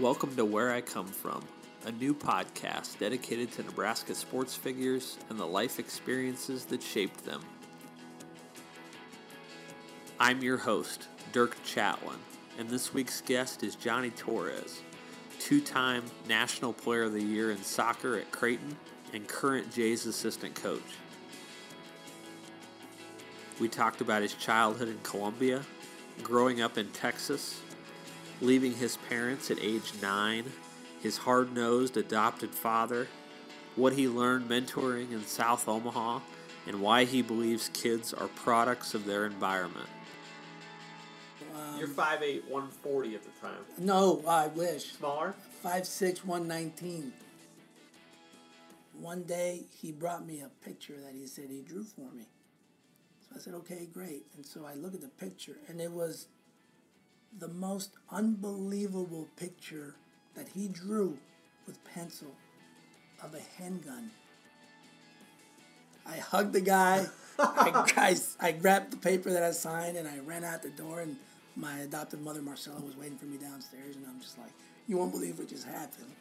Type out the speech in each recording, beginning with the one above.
Welcome to Where I Come From, a new podcast dedicated to Nebraska sports figures and the life experiences that shaped them. I'm your host, Dirk Chatelain, and this week's guest is Johnny Torres, two time National Player of the Year in soccer at Creighton and current Jays assistant coach. We talked about his childhood in Colombia, growing up in Texas, leaving his parents at age nine, his hard nosed adopted father, what he learned mentoring in South Omaha, and why he believes kids are products of their environment. You're 5'8, 140 at the time. No, I wish. Smaller? 5'6", 119. One day, he brought me a picture that he said he drew for me. So I said, okay, great. And so I look at the picture, and it was the most unbelievable picture that he drew with pencil of a handgun. I hugged the guy. I, I, I grabbed the paper that I signed and I ran out the door and my adopted mother Marcella was waiting for me downstairs and I'm just like, you won't believe what just happened.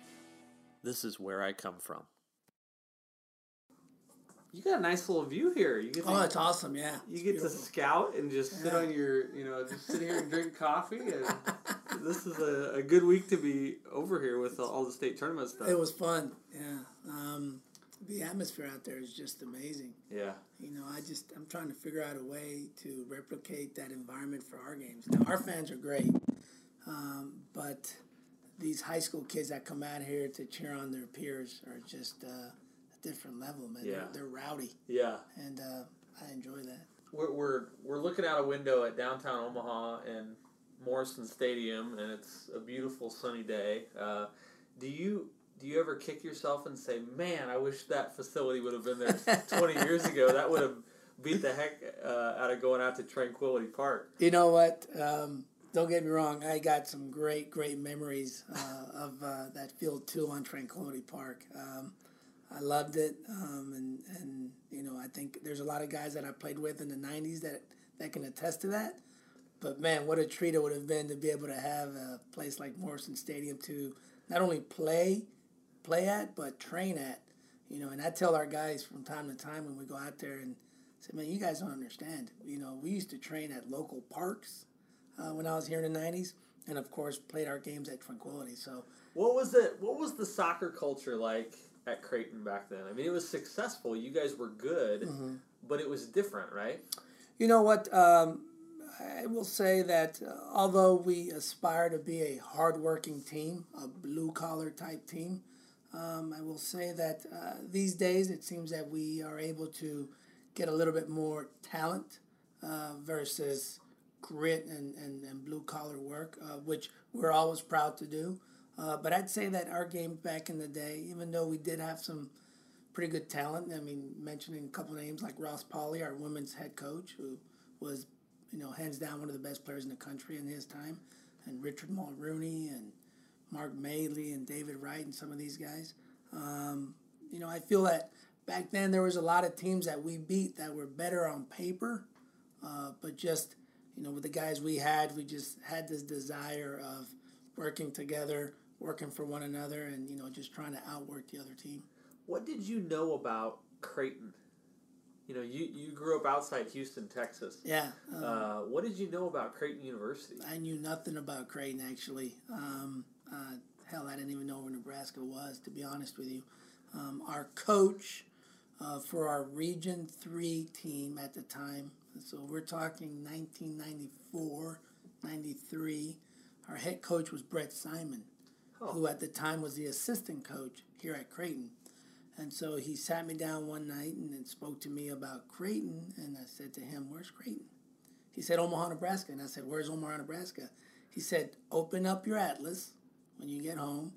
This is where I come from. You got a nice little view here. You get to, oh, it's awesome! Yeah, you get beautiful. to scout and just yeah. sit on your, you know, just sit here and drink coffee. And this is a, a good week to be over here with all the state tournament stuff. It was fun. Yeah, um, the atmosphere out there is just amazing. Yeah, you know, I just I'm trying to figure out a way to replicate that environment for our games. Now, our fans are great, um, but these high school kids that come out here to cheer on their peers are just. Uh, different level, man. Yeah. They're, they're rowdy. Yeah. And uh, I enjoy that. We're, we're, we're looking out a window at downtown Omaha and Morrison Stadium, and it's a beautiful sunny day. Uh, do you do you ever kick yourself and say, "Man, I wish that facility would have been there twenty years ago. That would have beat the heck uh, out of going out to Tranquility Park." You know what? Um, don't get me wrong. I got some great, great memories uh, of uh, that field too on Tranquility Park. Um, I loved it, um, and and you know I think there's a lot of guys that I played with in the '90s that that can attest to that. But man, what a treat it would have been to be able to have a place like Morrison Stadium to not only play play at but train at. You know, and I tell our guys from time to time when we go out there and say, "Man, you guys don't understand. You know, we used to train at local parks uh, when I was here in the '90s, and of course played our games at Tranquility." So, what was it? What was the soccer culture like at Creighton back then? I mean, it was successful. You guys were good, mm-hmm. but it was different, right? You know what? Um, I will say that uh, although we aspire to be a hardworking team, a blue collar type team, um, I will say that uh, these days it seems that we are able to get a little bit more talent uh, versus grit and, and, and blue collar work, uh, which we're always proud to do. Uh, but I'd say that our game back in the day, even though we did have some pretty good talent, I mean, mentioning a couple names like Ross Paule, our women's head coach, who was, you know, hands down one of the best players in the country in his time, and Richard Mulrooney and Mark Mailey and David Wright and some of these guys. Um, you know, I feel that back then there was a lot of teams that we beat that were better on paper, uh, but just, you know, with the guys we had, we just had this desire of working together, working for one another and you know just trying to outwork the other team. What did you know about Creighton? You know, you, you grew up outside Houston, Texas. Yeah. Um, uh, what did you know about Creighton University? I knew nothing about Creighton actually. Um, uh, hell, I didn't even know where Nebraska was, to be honest with you. Um, our coach uh, for our Region 3 team at the time, so we're talking 1994, 93, our head coach was Brett Simon oh. who at the time was the assistant coach here at Creighton. And so he sat me down one night and, and spoke to me about Creighton. And I said to him, Where's Creighton? He said, Omaha, Nebraska. And I said, Where's Omaha, Nebraska? He said, Open up your atlas when you get home.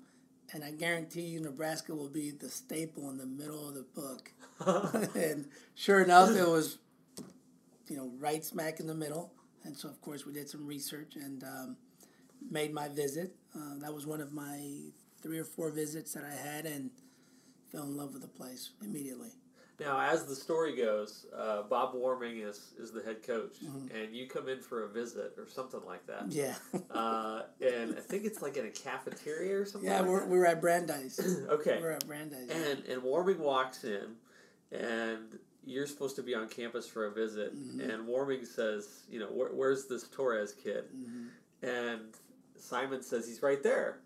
And I guarantee you, Nebraska will be the staple in the middle of the book. and sure enough, it was, you know, right smack in the middle. And so, of course, we did some research and um, made my visit. Uh, that was one of my three or four visits that I had and fell in love with the place immediately. Now, as the story goes, uh, Bob Warming is, is the head coach, and you come in for a visit or something like that. Yeah. Uh, and I think it's like in a cafeteria or something. yeah, like we're, we're at Brandeis. okay. We're at Brandeis. yeah. And and Warming walks in, and you're supposed to be on campus for a visit, Mm-hmm. and Warming says, you know, Where, where's this Torres kid? Mm-hmm. And Simon says he's right there.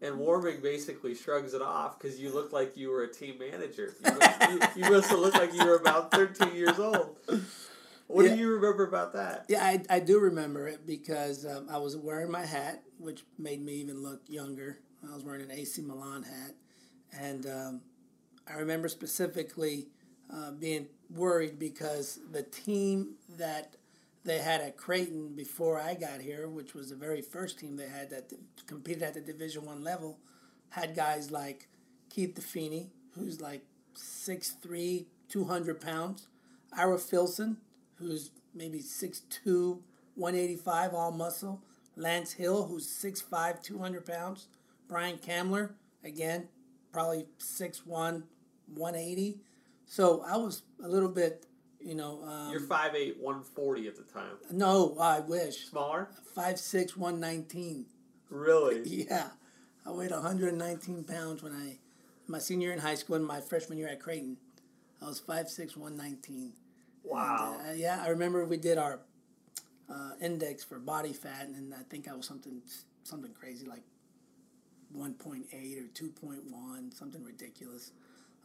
And Warming basically shrugs it off because you look like you were a team manager. You must, you, you must have looked like you were about 13 years old. What Yeah. do you remember about that? Yeah, I, I do remember it because um, I was wearing my hat, which made me even look younger. I was wearing an AC Milan hat. And um, I remember specifically uh, being worried because the team that they had at Creighton before I got here, which was the very first team they had that competed at the Division One level, had guys like Keith DeFini, who's like 6'3", 200 pounds, Ira Filson, who's maybe 6'2", 185, all muscle, Lance Hill, who's 6'5", 200 pounds, Brian Kamler, again, probably 6'1", 180. So I was a little bit, you know, um, You're 5'8", 140 at the time. no, I wish. Smaller? 5'6", 119. Really? Yeah, I weighed 119 pounds when I, my senior year in high school and my freshman year at Creighton. I was 5'6", 119. Wow. Uh, yeah, I remember we did our uh, index for body fat, and I think I was something something crazy like 1.8 or 2.1, something ridiculous.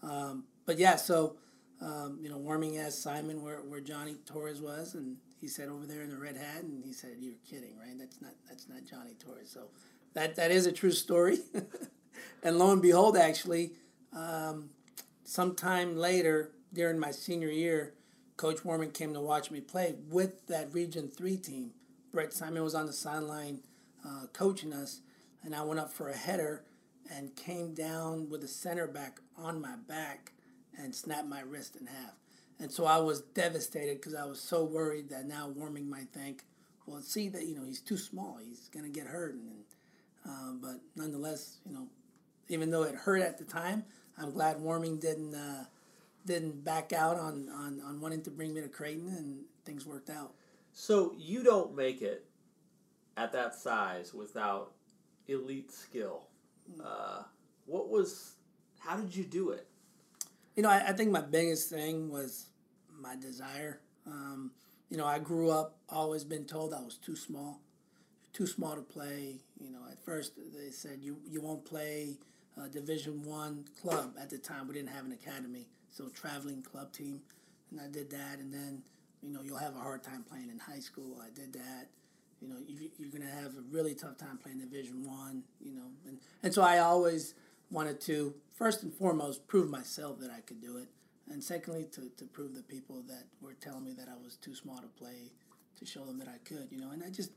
Um, but yeah, so um, you know, Warming asked Simon where, where Johnny Torres was, and he said over there in the red hat, and he said, "You're kidding, right? That's not that's not Johnny Torres." So that that is a true story. and lo and behold, actually, um, sometime later during my senior year, Coach Warming came to watch me play with that Region Three team. Brett Simon was on the sideline uh, coaching us, and I went up for a header and came down with a center back on my back and snapped my wrist in half. And so I was devastated because I was so worried that now Warming might think, well, see that you know he's too small, he's gonna get hurt, and um, but nonetheless, you know, even though it hurt at the time, I'm glad Warming didn't uh, didn't back out on, on, on wanting to bring me to Creighton, and things worked out. So you don't make it at that size without elite skill. Uh, what was? How did you do it? You know, I, I think my biggest thing was my desire. Um, you know, I grew up always been told I was too small, too small to play. You know, at first they said you you won't play Division One club. At the time, we didn't have an academy, so traveling club team, and I did that. And then, you know, you'll have a hard time playing in high school. I did that. You know, you, you're gonna have a really tough time playing Division One. You know, and and so I always wanted to first and foremost prove myself that I could do it, and secondly to, to prove the people that were telling me that I was too small to play to show them that I could. You know, and I just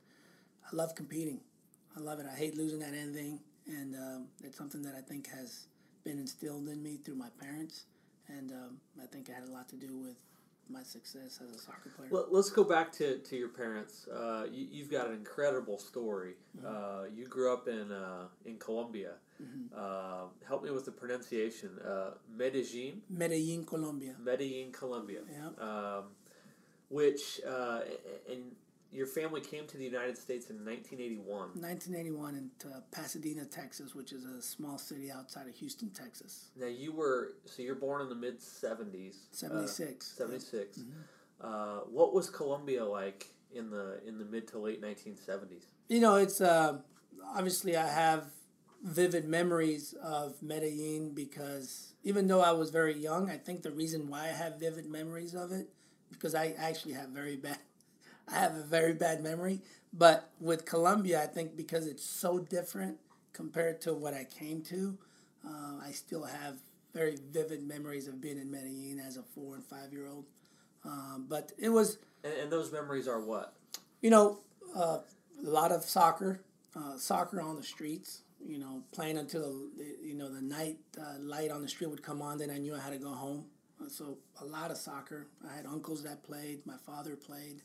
I love competing. I love it. I hate losing at anything, and um, it's something that I think has been instilled in me through my parents, and um, I think it had a lot to do with my success as a soccer player. Let, us go back to, to your parents. Uh, you, you've got an incredible story. Uh, you grew up in uh, in Colombia. Uh, help me with the pronunciation. Uh, Medellin, Medellin, Colombia. Medellin, Colombia. Yeah. Um, which uh, and your family came to the United States in 1981. 1981 in uh, Pasadena, Texas, which is a small city outside of Houston, Texas. Now you were so you're born in the mid 70s. 76. Seventy Uh, what was Colombia like in the in the mid to late 1970s? You know, it's uh, obviously I have vivid memories of Medellin because even though I was very young, I think the reason why I have vivid memories of it because I actually have very bad I have a very bad memory. But with Colombia, I think because it's so different compared to what I came to, uh, I still have very vivid memories of being in Medellin as a four and five year old. Um, but it was And, and those memories are what? you know, uh, a lot of soccer, uh, soccer on the streets. You know, playing until the you know the night uh, light on the street would come on. Then I knew I had to go home. Uh, So a lot of soccer. I had uncles that played. My father played,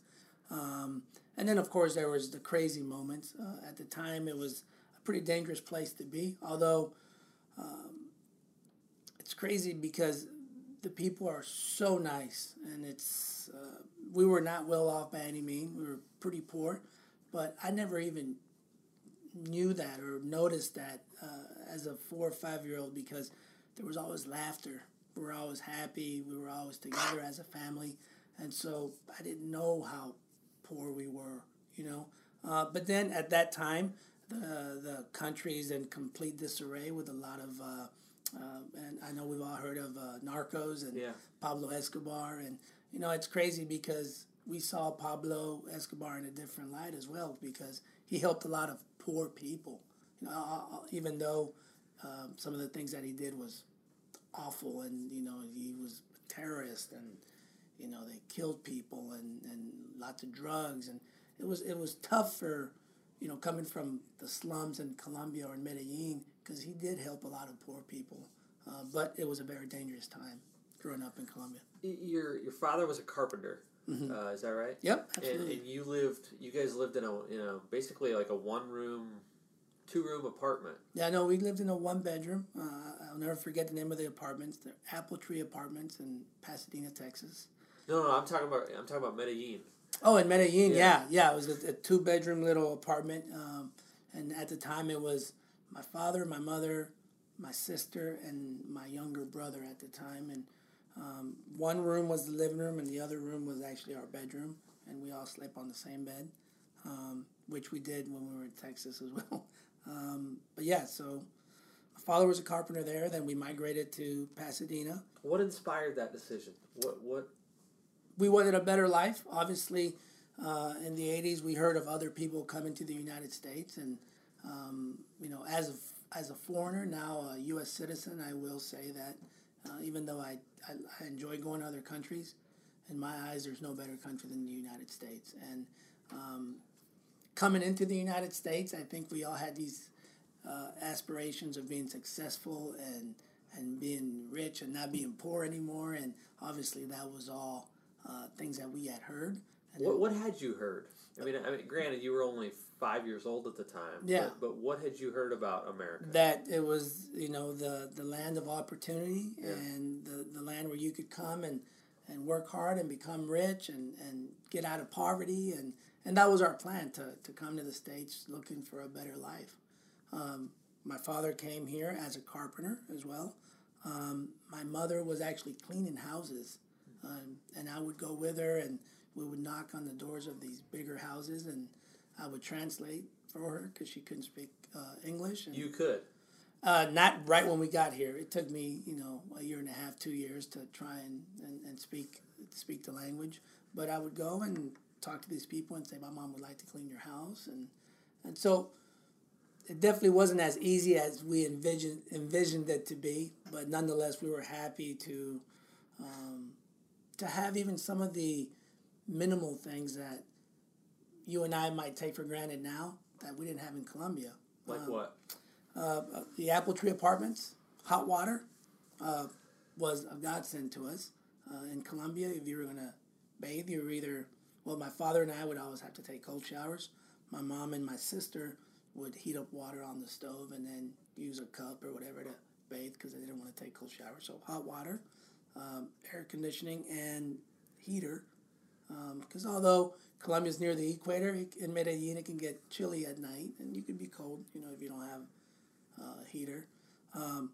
um, and then of course there was the crazy moments. Uh, at the time, it was a pretty dangerous place to be. Although um, it's crazy because the people are so nice, and it's uh, we were not well off by any means. We were pretty poor, but I never even knew that or noticed that uh, as a four or five year old because there was always laughter. We were always happy. We were always together as a family, and so I didn't know how poor we were, you know. Uh, but then at that time, the the country is in complete disarray with a lot of. Uh, uh, and I know we've all heard of uh, Narcos and Yeah. Pablo Escobar, and you know it's crazy because we saw Pablo Escobar in a different light as well because he helped a lot of poor people. You know, even though um, some of the things that he did was awful, and you know he was a terrorist, and you know they killed people and, and lots of drugs, and it was it was tough for you know coming from the slums in Colombia or in Medellin because he did help a lot of poor people, uh, but it was a very dangerous time growing up in Colombia. Your your father was a carpenter. Uh, is that right? Yep, And, and you lived. You guys lived in a you know basically like a one room, two room apartment. Yeah, no, we lived in a one bedroom. Uh, I'll never forget the name of the apartments. They're Apple Tree Apartments in Pasadena, Texas. No, no, I'm talking about I'm talking about Medellin. Oh, in Medellin, Yeah. yeah, yeah, it was a, a two bedroom little apartment, um, and at the time it was my father, my mother, my sister, and my younger brother at the time, and um, one room was the living room, and the other room was actually our bedroom, and we all slept on the same bed, um, which we did when we were in Texas as well. Um, but yeah, so my father was a carpenter there. Then we migrated to Pasadena. What inspired that decision? What what we wanted a better life. Obviously, uh, in the '80s, we heard of other people coming to the United States, and um, you know, as a, as a foreigner now a U.S. citizen, I will say that uh, even though I, I I enjoy going to other countries, in my eyes, there's no better country than the United States. And um, coming into the United States, I think we all had these uh, aspirations of being successful and and being rich and not being poor anymore. And obviously, that was all uh, things that we had heard. What what had you heard? I mean, I mean, granted, you were only five years old at the time. Yeah. But, but what had you heard about America? that it was you know the the land of opportunity Yeah. and the, the land where you could come and and work hard and become rich and and get out of poverty and and that was our plan to to come to the states looking for a better life um, my father came here as a carpenter as well um, my mother was actually cleaning houses um, and i would go with her and we would knock on the doors of these bigger houses and i would translate for her because she couldn't speak uh, english and you could. uh, not right when we got here. It took me, you know, a year and a half, two years to try and, and, and speak speak the language. But I would go and talk to these people and say, my mom would like to clean your house, and and so it definitely wasn't as easy as we envisioned envisioned it to be. But nonetheless, we were happy to um, to have even some of the minimal things that you and I might take for granted now that we didn't have in Colombia Like what? uh, the Apple Tree Apartments, hot water uh, was a godsend to us. Uh, in Colombia, if you were going to bathe, you were either, well, my father and I would always have to take cold showers. My mom and my sister would heat up water on the stove and then use a cup or whatever to bathe because they didn't want to take cold showers. So, hot water, um, air conditioning, and heater. Because although Colombia's near the equator, in Medellin it can get chilly at night and you could be cold, you know, if you don't have uh, heater. Um,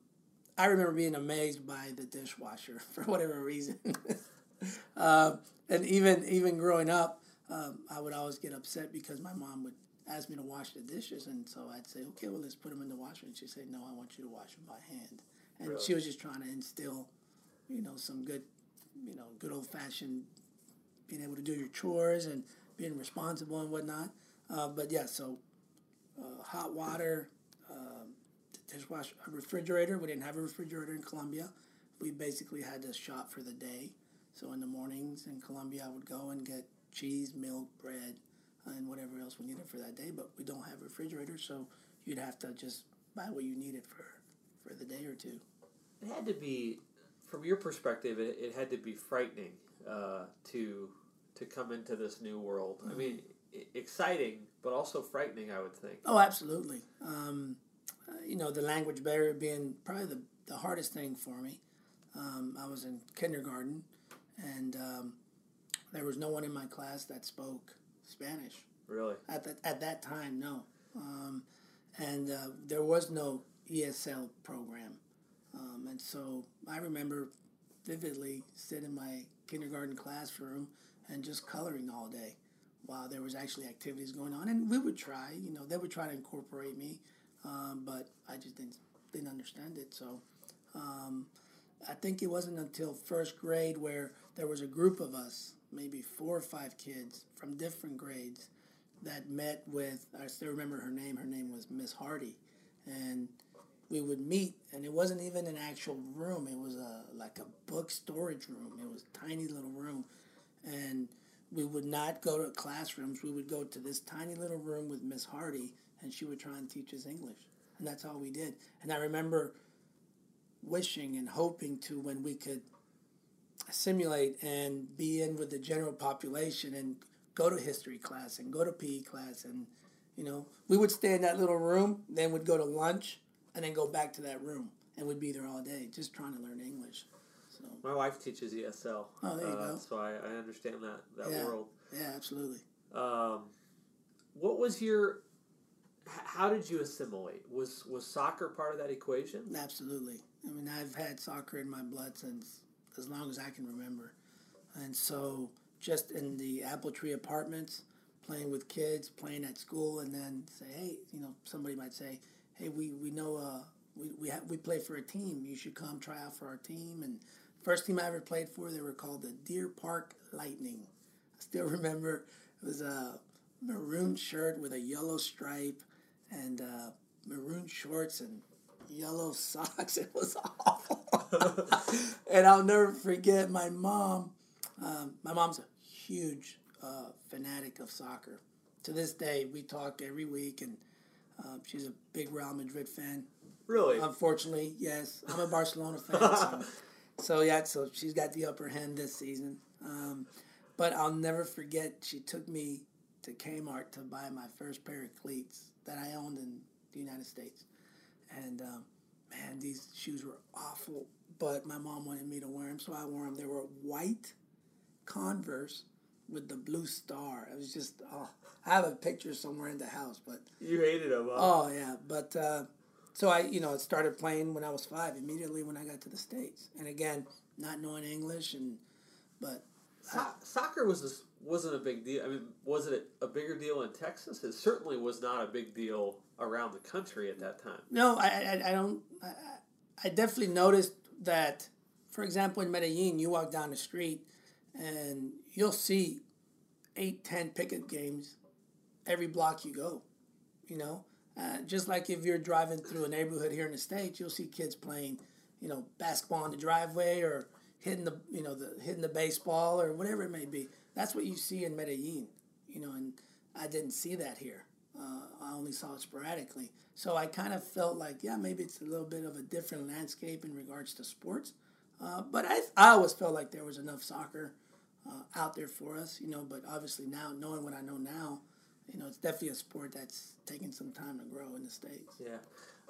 I remember being amazed by the dishwasher for whatever reason. um, and even even growing up, um, I would always get upset because my mom would ask me to wash the dishes, and so I'd say, "Okay, well, let's put them in the washer." And she'd say, "No, I want you to wash them by hand." And Really? she was just trying to instill, you know, some good, you know, good old fashioned being able to do your chores and being responsible and whatnot. Uh, but yeah, so uh, hot water, um, dishwasher, a refrigerator. We didn't have a refrigerator in Colombia. We basically had to shop for the day. So in the mornings in Colombia, I would go and get cheese, milk, bread, and whatever else we needed for that day. But we don't have refrigerators, so you'd have to just buy what you needed for for the day or two. It had to be, from your perspective, it, it had to be frightening uh, to to come into this new world. I mean, exciting, but also frightening. I would think. Oh, absolutely. Um, uh, you know, the language barrier being probably the, the hardest thing for me. Um, I was in kindergarten, and um, there was no one in my class that spoke Spanish. Really? At that at that time, no, um, and uh, there was no ESL program, um, and so I remember vividly sitting in my kindergarten classroom and just coloring all day while there was actually activities going on, and we would try, you know, they would try to incorporate me, um, but I just didn't didn't understand it, so. Um, I think it wasn't until first grade where there was a group of us, maybe four or five kids from different grades, that met with. I still remember her name. Her name was Miss Hardy, and we would meet. And it wasn't even an actual room. It was a like a book storage room. It was a tiny little room, and we would not go to classrooms. We would go to this tiny little room with Miss Hardy, and she would try and teach us English, and that's all we did. And I remember wishing and hoping to when we could simulate and be in with the general population and go to history class and go to PE class and you know we would stay in that little room then we'd go to lunch and then go back to that room and we'd be there all day just trying to learn English so My wife teaches ESL. Oh, there you uh, go. So I, I understand that, that Yeah. world. yeah absolutely Um, what was your. How did you assimilate? Was was soccer part of that equation? Absolutely. I mean, I've had soccer in my blood since as long as I can remember. And so, just in the Apple Tree apartments, playing with kids, playing at school, and then say, hey, you know, somebody might say, hey, we, we know uh, we, we, ha- we play for a team. You should come try out for our team. And first team I ever played for, they were called the Deer Park Lightning. I still remember it was a maroon shirt with a yellow stripe and uh, maroon shorts and yellow socks. It was awful. and I'll never forget my mom. Um, my mom's a huge uh, fanatic of soccer. To this day, we talk every week, and uh, she's a big Real Madrid fan. Really? Unfortunately, yes, I'm a Barcelona fan. So, so yeah, so she's got the upper hand this season. Um, but I'll never forget. She took me to Kmart to buy my first pair of cleats that I owned in the United States, and um, man, these shoes were awful. But my mom wanted me to wear them, so I wore them. They were white Converse with the blue star. It was just oh, I have a picture somewhere in the house, but you hated him. Huh? Oh yeah, but uh, so I you know it started playing when I was five. Immediately when I got to the states, and again not knowing English and but So- soccer was this, wasn't a big deal. I mean, was it a bigger deal in Texas? It certainly was not a big deal around the country at that time. no, I I, I don't. I, I definitely noticed that. For example, in Medellin, you walk down the street, and you'll see eight, ten picket games every block you go. You know, uh, just like if you're driving through a neighborhood here in the states, you'll see kids playing, you know, basketball in the driveway or hitting the, you know, the hitting the baseball or whatever it may be. That's what you see in Medellin. You know, and I didn't see that here. Uh, I only saw it sporadically. So I kind of felt like, yeah, maybe it's a little bit of a different landscape in regards to sports. Uh, but I, I always felt like there was enough soccer uh, out there for us, you know. But obviously now, knowing what I know now, you know, it's definitely a sport that's taking some time to grow in the states. Yeah,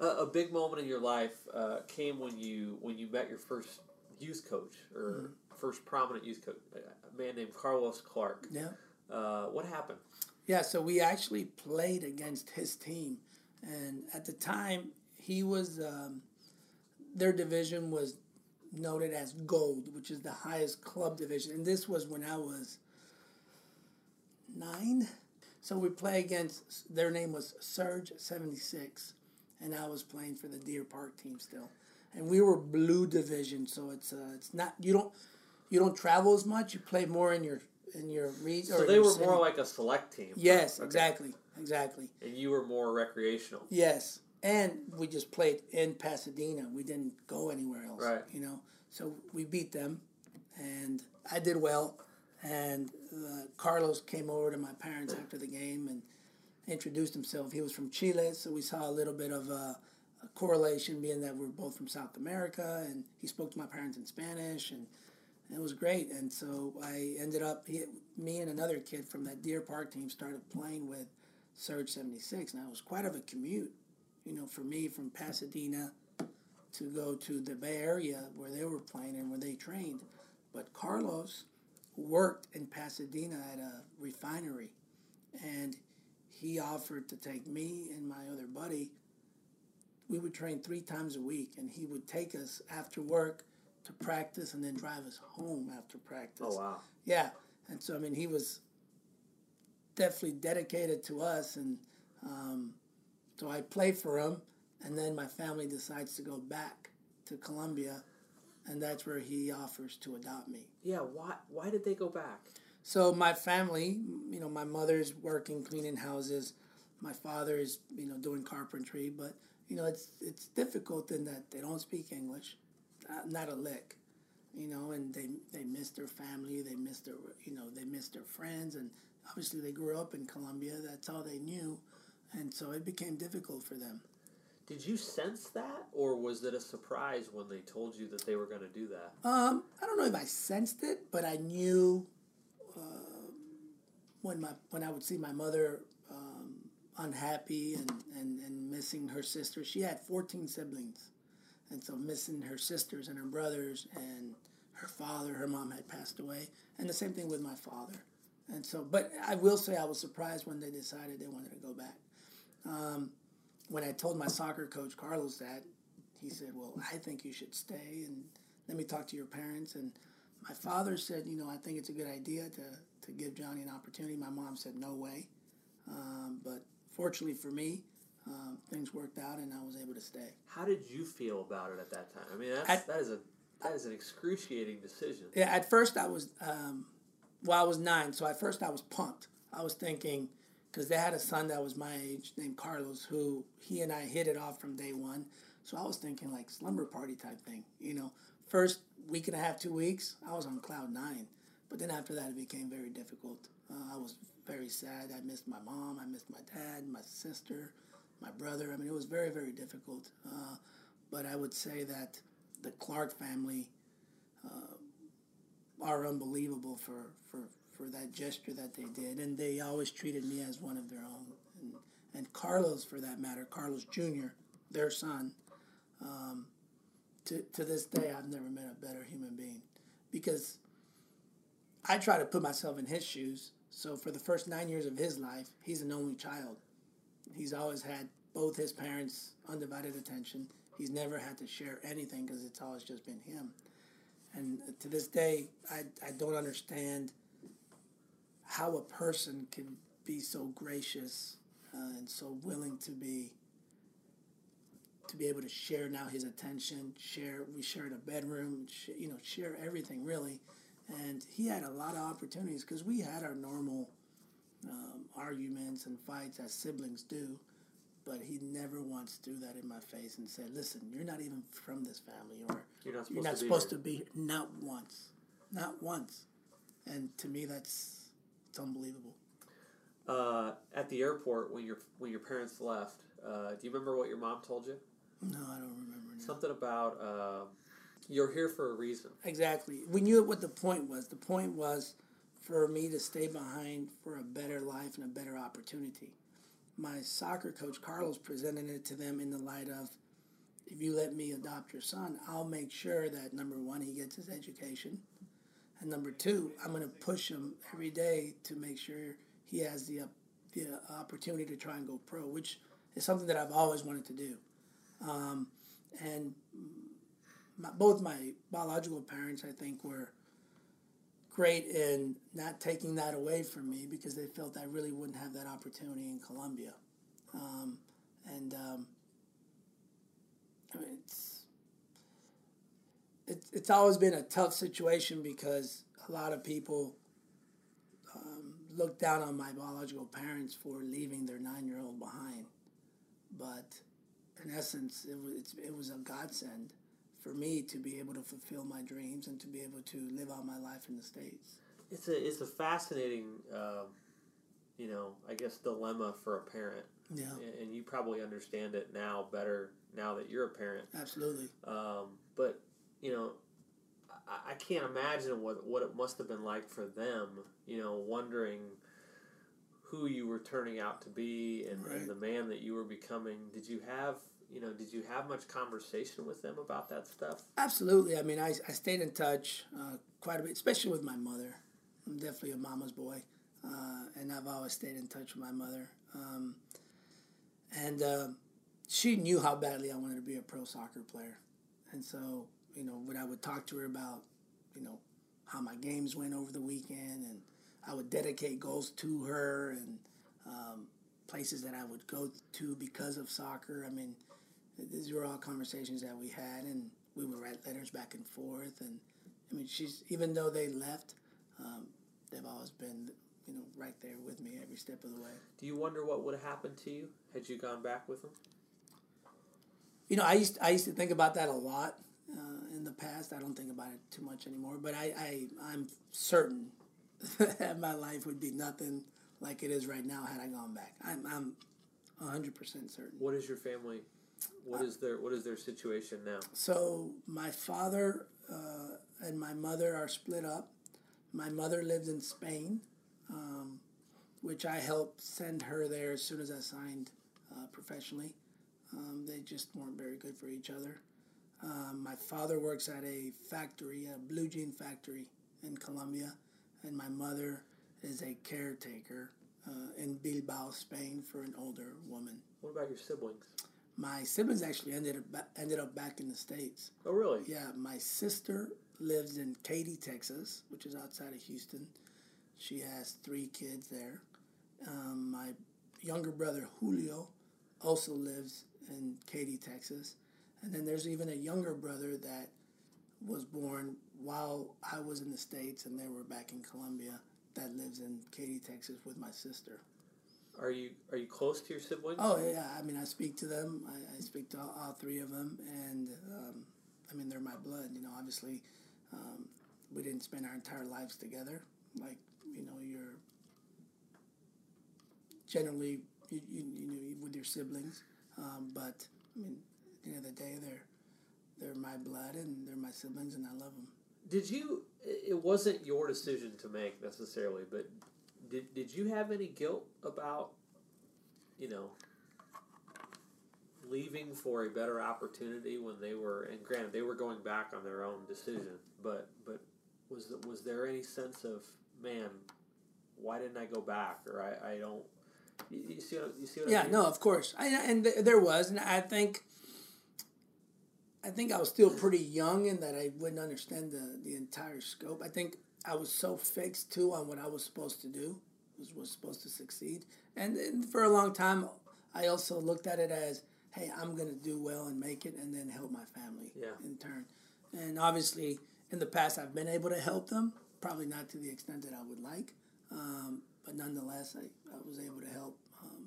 uh, a big moment in your life uh, came when you when you met your first youth coach or first prominent youth coach, a man named Carlos Clark. Yeah, Uh, what happened? yeah. So we actually played against his team, and at the time, he was um, their division was noted as gold, which is the highest club division, and this was when I was nine. So we play against their name was Surge seventy six, and I was playing for the Deer Park team still, and we were blue division. So it's uh, it's not you don't you don't travel as much. You play more in your in your region. So they were more like a select team. yes, Okay. exactly, exactly. And you were more recreational. Yes, and we just played in Pasadena. We didn't go anywhere else. Right. You know, so we beat them, and I did well. And uh, Carlos came over to my parents after the game and introduced himself. He was from Chile, so we saw a little bit of a, a correlation, being that we're both from South America. And he spoke to my parents in Spanish, and it was great. And so I ended up, he, me and another kid from that Deer Park team started playing with Surge 76. Now, it was quite of a commute, you know, for me from Pasadena to go to the Bay Area where they were playing. And where they trained. But Carlos worked in Pasadena at a refinery, and he offered to take me and my other buddy. We would train three times a week, and he would take us after work to practice and then drive us home after practice. Oh wow! Yeah, and so I mean, he was definitely dedicated to us, and um, so I play for him, and then my family decides to go back to Colombia, and that's where he offers to adopt me. Yeah. Why? Why did they go back? So my family, you know, my mother's working cleaning houses, my father is you know doing carpentry, but you know it's it's difficult in that they don't speak English, not, a lick, you know, and they they miss their family, they miss their you know they miss their friends, and obviously they grew up in Colombia, that's all they knew, and so it became difficult for them. Did you sense that, or was it a surprise when they told you that they were going to do that? Um, I don't know if I sensed it, but I knew uh, when my when I would see my mother um, unhappy and, and, and missing her sister. She had fourteen siblings, and so missing her sisters and her brothers and her father. Her mom had passed away, and the same thing with my father. And so, but I will say I was surprised when they decided they wanted to go back. Um, when I told my soccer coach Carlos that, he said, "Well, I think you should stay and let me talk to your parents." And my father said, "You know, I think it's a good idea to to give Johnny an opportunity." My mom said, "No way," um, but fortunately for me, um, things worked out and I was able to stay. How did you feel about it at that time? I mean, that's, At- that is a that is an excruciating decision. Yeah, at first I was, um, well, I was nine, so at first I was pumped. I was thinking, because they had a son that was my age named Carlos, who he and I hit it off from day one. So I was thinking like slumber party type thing, you know. First week and a half, two weeks, I was on cloud nine, but then after that it became very difficult. Uh, I was very sad. I missed my mom, I missed my dad, my sister, my brother. I mean, it was very, very difficult. Uh, but I would say that the Clark family are unbelievable for, for, for that gesture that they did. And they always treated me as one of their own. And, and Carlos, for that matter, Carlos Jr., their son, um, to, to this day, I've never met a better human being because I try to put myself in his shoes. So for the first nine years of his life, he's an only child. He's always had both his parents' undivided attention. He's never had to share anything because it's always just been him. And to this day, I, I don't understand how a person can be so gracious uh, and so willing to be to be able to share now his attention share we shared a bedroom sh- you know share everything really and he had a lot of opportunities because we had our normal um, arguments and fights as siblings do but he never once threw that in my face and said listen you're not even from this family or You're not supposed you're not to be supposed here. to be here. Not once. Not once. And to me, that's it's unbelievable. Uh, at the airport when your when your parents left, uh, do you remember what your mom told you? No, I don't remember. Now. Something about uh, you're here for a reason. Exactly. We knew what the point was. The point was for me to stay behind for a better life and a better opportunity. My soccer coach, Carlos, presented it to them in the light of if you let me adopt your son, I'll make sure that number one, he gets his education. And number two, I'm going to push him every day to make sure he has the, the opportunity to try and go pro, which is something that I've always wanted to do. Um, and my, both my biological parents, I think, were great in not taking that away from me because they felt I really wouldn't have that opportunity in Colombia. Um, and um, I mean, it's, it's it's always been a tough situation because a lot of people um, look down on my biological parents for leaving their nine year old behind. But in essence, it was it's, it was a godsend for me to be able to fulfill my dreams and to be able to live out my life in the states. It's a it's a fascinating, um, you know, I guess dilemma for a parent, Yeah, and, and you probably understand it now better now that you're a parent. absolutely. Um, but you know, I, I can't imagine what what it must have been like for them. You know, wondering who you were turning out to be and, Right. and the man that you were becoming. Did you have you know, did you have much conversation with them about that stuff? Absolutely. I mean, I, I stayed in touch uh, quite a bit, especially with my mother. I'm definitely a mama's boy, uh, and I've always stayed in touch with my mother. Um, and uh, she knew how badly I wanted to be a pro soccer player, and so you know when I would talk to her about you know how my games went over the weekend, and I would dedicate goals to her and um, places that I would go to because of soccer. I mean, these were all conversations that we had, and we would write letters back and forth. And I mean, she's even though they left, um, they've always been you know right there with me every step of the way. Do you wonder what would have happened to you had you gone back with them? You know, I used I used to think about that a lot uh, in the past. I don't think about it too much anymore, but I, I I'm certain that my life would be nothing like it is right now had I gone back. I'm I'm hundred percent certain. What is your family? What is their What is their situation now? So my father uh, and my mother are split up. My mother lives in Spain, um, which I helped send her there as soon as I signed uh, professionally. Um, they just weren't very good for each other. Um, my father works at a factory, a blue jean factory in Colombia, and my mother is a caretaker uh, in Bilbao, Spain, for an older woman. What about your siblings? My siblings actually ended up ended up back in the states. Oh, really? Yeah, my sister lives in Katy, Texas, which is outside of Houston. She has three kids there. Um, my younger brother Julio also lives in Katy, Texas, and then there's even a younger brother that was born while I was in the states, and they were back in Colombia. That lives in Katy, Texas, with my sister. Are you are you close to your siblings? Oh yeah, I mean I speak to them. I, I speak to all, all, three of them, and um, I mean they're my blood. You know, obviously, um, we didn't spend our entire lives together. Like you know, you're generally you, you, you know with your siblings, um, but I mean at the end of the day they're they're my blood and they're my siblings and I love them. Did you? It wasn't your decision to make necessarily, but did did you have any guilt about, you know, leaving for a better opportunity when they were? And granted, they were going back on their own decision, but but was was there any sense of man, why didn't I go back? Or I, I don't. You, you see what you see what yeah, I mean? no, of course, I, and th- there was, and I think. I think I was still pretty young in that I wouldn't understand the, the entire scope. I think I was so fixed too on what I was supposed to do, was was supposed to succeed, and, and for a long time, I also looked at it as, hey, I'm gonna do well and make it, and then help my family Yeah. in turn. And obviously, in the past, I've been able to help them, probably not to the extent that I would like, um, but nonetheless, I, I was able to help um,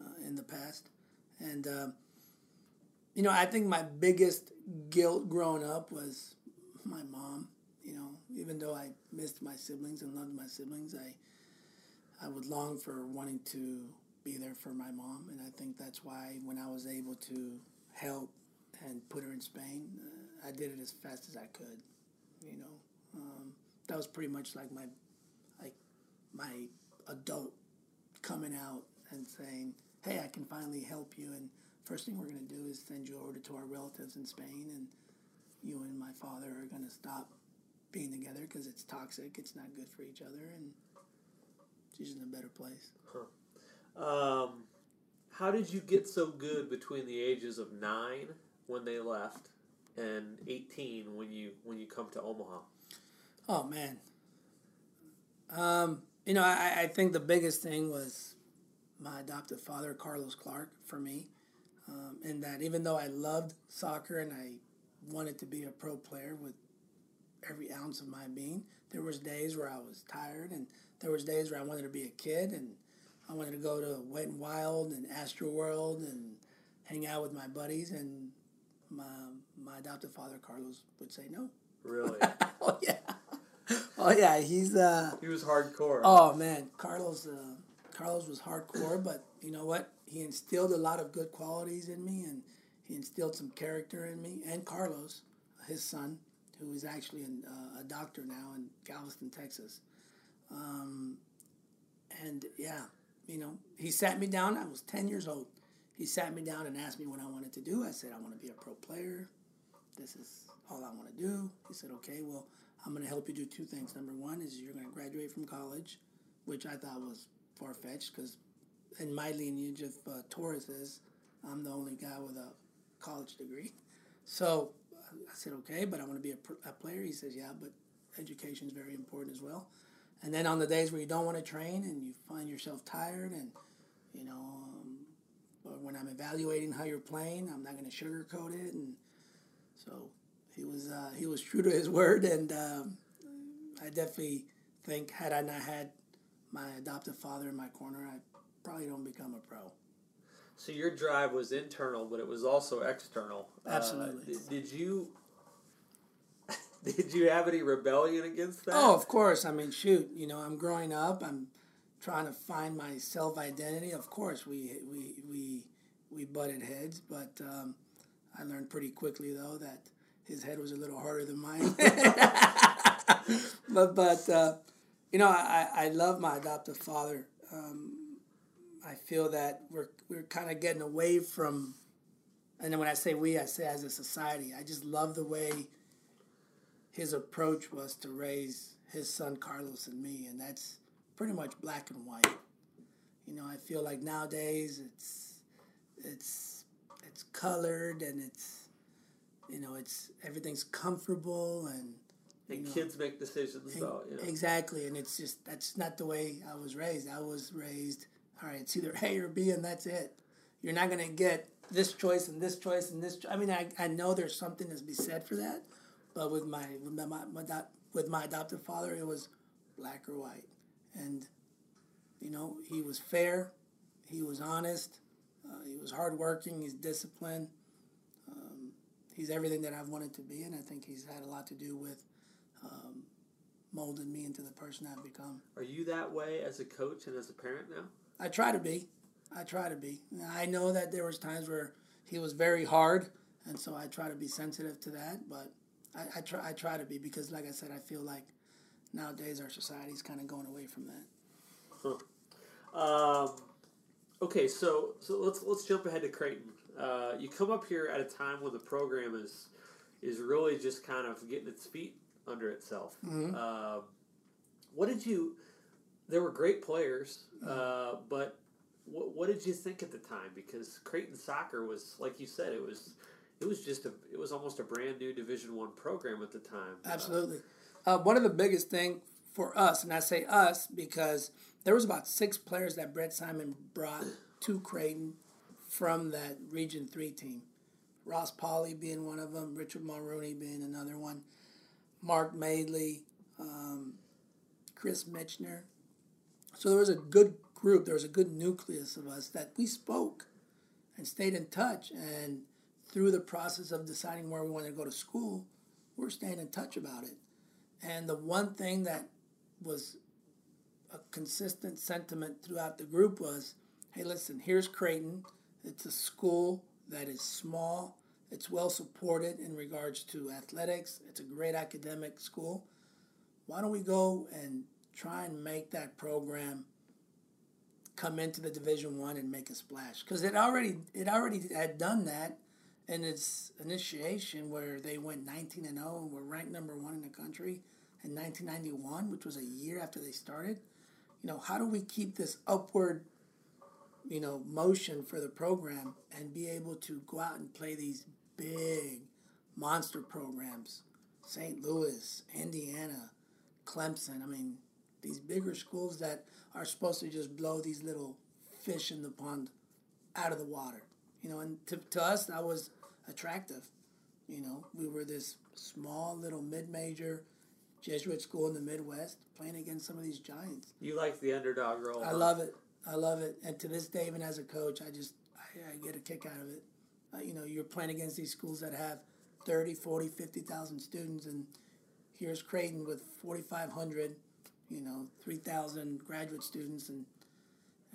uh, in the past, and. Um, you know, I think my biggest guilt growing up was my mom. You know, even though I missed my siblings and loved my siblings, I I would long for wanting to be there for my mom, and I think that's why when I was able to help and put her in Spain, uh, I did it as fast as I could. You know, um, that was pretty much like my like my adult coming out and saying, "Hey, I can finally help you." And first thing we're going to do is send you over to our relatives in Spain, and you and my father are going to stop being together because it's toxic. It's not good for each other, and she's in a better place. Um, how did you get so good between the ages of nine when they left and eighteen when you when you come to Omaha? Oh man. Um, you know, I, I think the biggest thing was my adoptive father, Carlos Clark, for me. Um, in that even though I loved soccer and I wanted to be a pro player with every ounce of my being, there was days where I was tired and there was days where I wanted to be a kid and I wanted to go to Wet and Wild and Astro World and hang out with my buddies and my my adoptive father Carlos would say no. Really? oh yeah. Oh yeah, he's uh he was hardcore. Oh man, Carlos uh, Carlos was hardcore, but you know what? He instilled a lot of good qualities in me, and he instilled some character in me. And Carlos, his son, who is actually an, uh, a doctor now in Galveston, Texas. Um, and yeah, you know, he sat me down. I was ten years old. he sat me down and asked me what I wanted to do. I said, I want to be a pro player. This is all I want to do. He said, okay, well, I'm going to help you do two things. Number one is you're going to graduate from college, which I thought was far fetched because in my lineage of uh, Torreses, I'm the only guy with a college degree. So I said, okay, but I want to be a, a player. He says, yeah, but education is very important as well. And then on the days where you don't want to train and you find yourself tired and, you know, um, when I'm evaluating how you're playing, I'm not going to sugarcoat it. And so he was uh, he was true to his word, and um, I definitely think had I not had my adoptive father in my corner, I probably don't become a pro. So your drive was internal, but it was also external. Uh, Absolutely. Uh, did, did you did you have any rebellion against that? Oh, of course. I mean, shoot, you know, I'm growing up. I'm trying to find my self identity. Of course, we we we we butted heads, but um, I learned pretty quickly though that his head was a little harder than mine. but but uh, you know, I I love my adoptive father. Um, I feel that we're we're kind of getting away from, and then when I say we, I say as a society. I just love the way his approach was to raise his son Carlos and me, and that's pretty much black and white. You know, I feel like nowadays it's it's it's colored and it's you know it's everything's comfortable and and know, kids make decisions and, about you know. exactly and it's just that's not the way I was raised. I was raised all right, it's either A or B and that's it. You're not gonna get this choice and this choice and this. Cho- I mean, I, I know there's something to be said for that, but with my with my, my, with my adoptive father, it was black or white, and you know he was fair, he was honest, uh, he was hardworking, he's disciplined. Um, he's everything that I've wanted to be, and I think he's had a lot to do with um, molding me into the person I've become. Are you that way as a coach and as a parent now? I try to be. I try to be. I know that there was times where he was very hard, and so I try to be sensitive to that. But I, I try. I try to be because, like I said, I feel like nowadays our society is kind of going away from that. Huh. Um, okay, so so let's let's jump ahead to Creighton. Uh, you come up here at a time when the program is is really just kind of getting its feet under itself. Mm-hmm. Uh, what did you? There were great players, mm-hmm. uh, but what, what did you think at the time? Because Creighton soccer was, like you said, it was it was just a it was almost a brand new Division One program at the time. Absolutely, uh, one of the biggest thing for us, and I say us because there was about six players that Brett Simon brought to Creighton from that Region Three team. Ross Paule being one of them, Richard Mulrooney being another one, Mark Madeley, um, Chris Mitchner. So there was a good group, there was a good nucleus of us that we spoke and stayed in touch. And through the process of deciding where we wanted to go to school, we're staying in touch about it. And the one thing that was a consistent sentiment throughout the group was hey, listen, here's Creighton. It's a school that is small, it's well supported in regards to athletics, it's a great academic school. Why don't we go and try and make that program come into the Division One and make a splash because it already it already had done that in its initiation where they went 19 and 0 and were ranked number one in the country in 1991, which was a year after they started. You know, how do we keep this upward, you know, motion for the program and be able to go out and play these big monster programs? St. Louis, Indiana, Clemson. I mean, these bigger schools that are supposed to just blow these little fish in the pond out of the water. You know, and to, to us, that was attractive. You know, we were this small little mid major Jesuit school in the Midwest playing against some of these giants. You like the underdog role. I love it. I love it. And to this day, even as a coach, I just I, I get a kick out of it. Uh, you know, you're playing against these schools that have 30, 40, 50,000 students, and here's Creighton with 4,500 you know, 3,000 graduate students and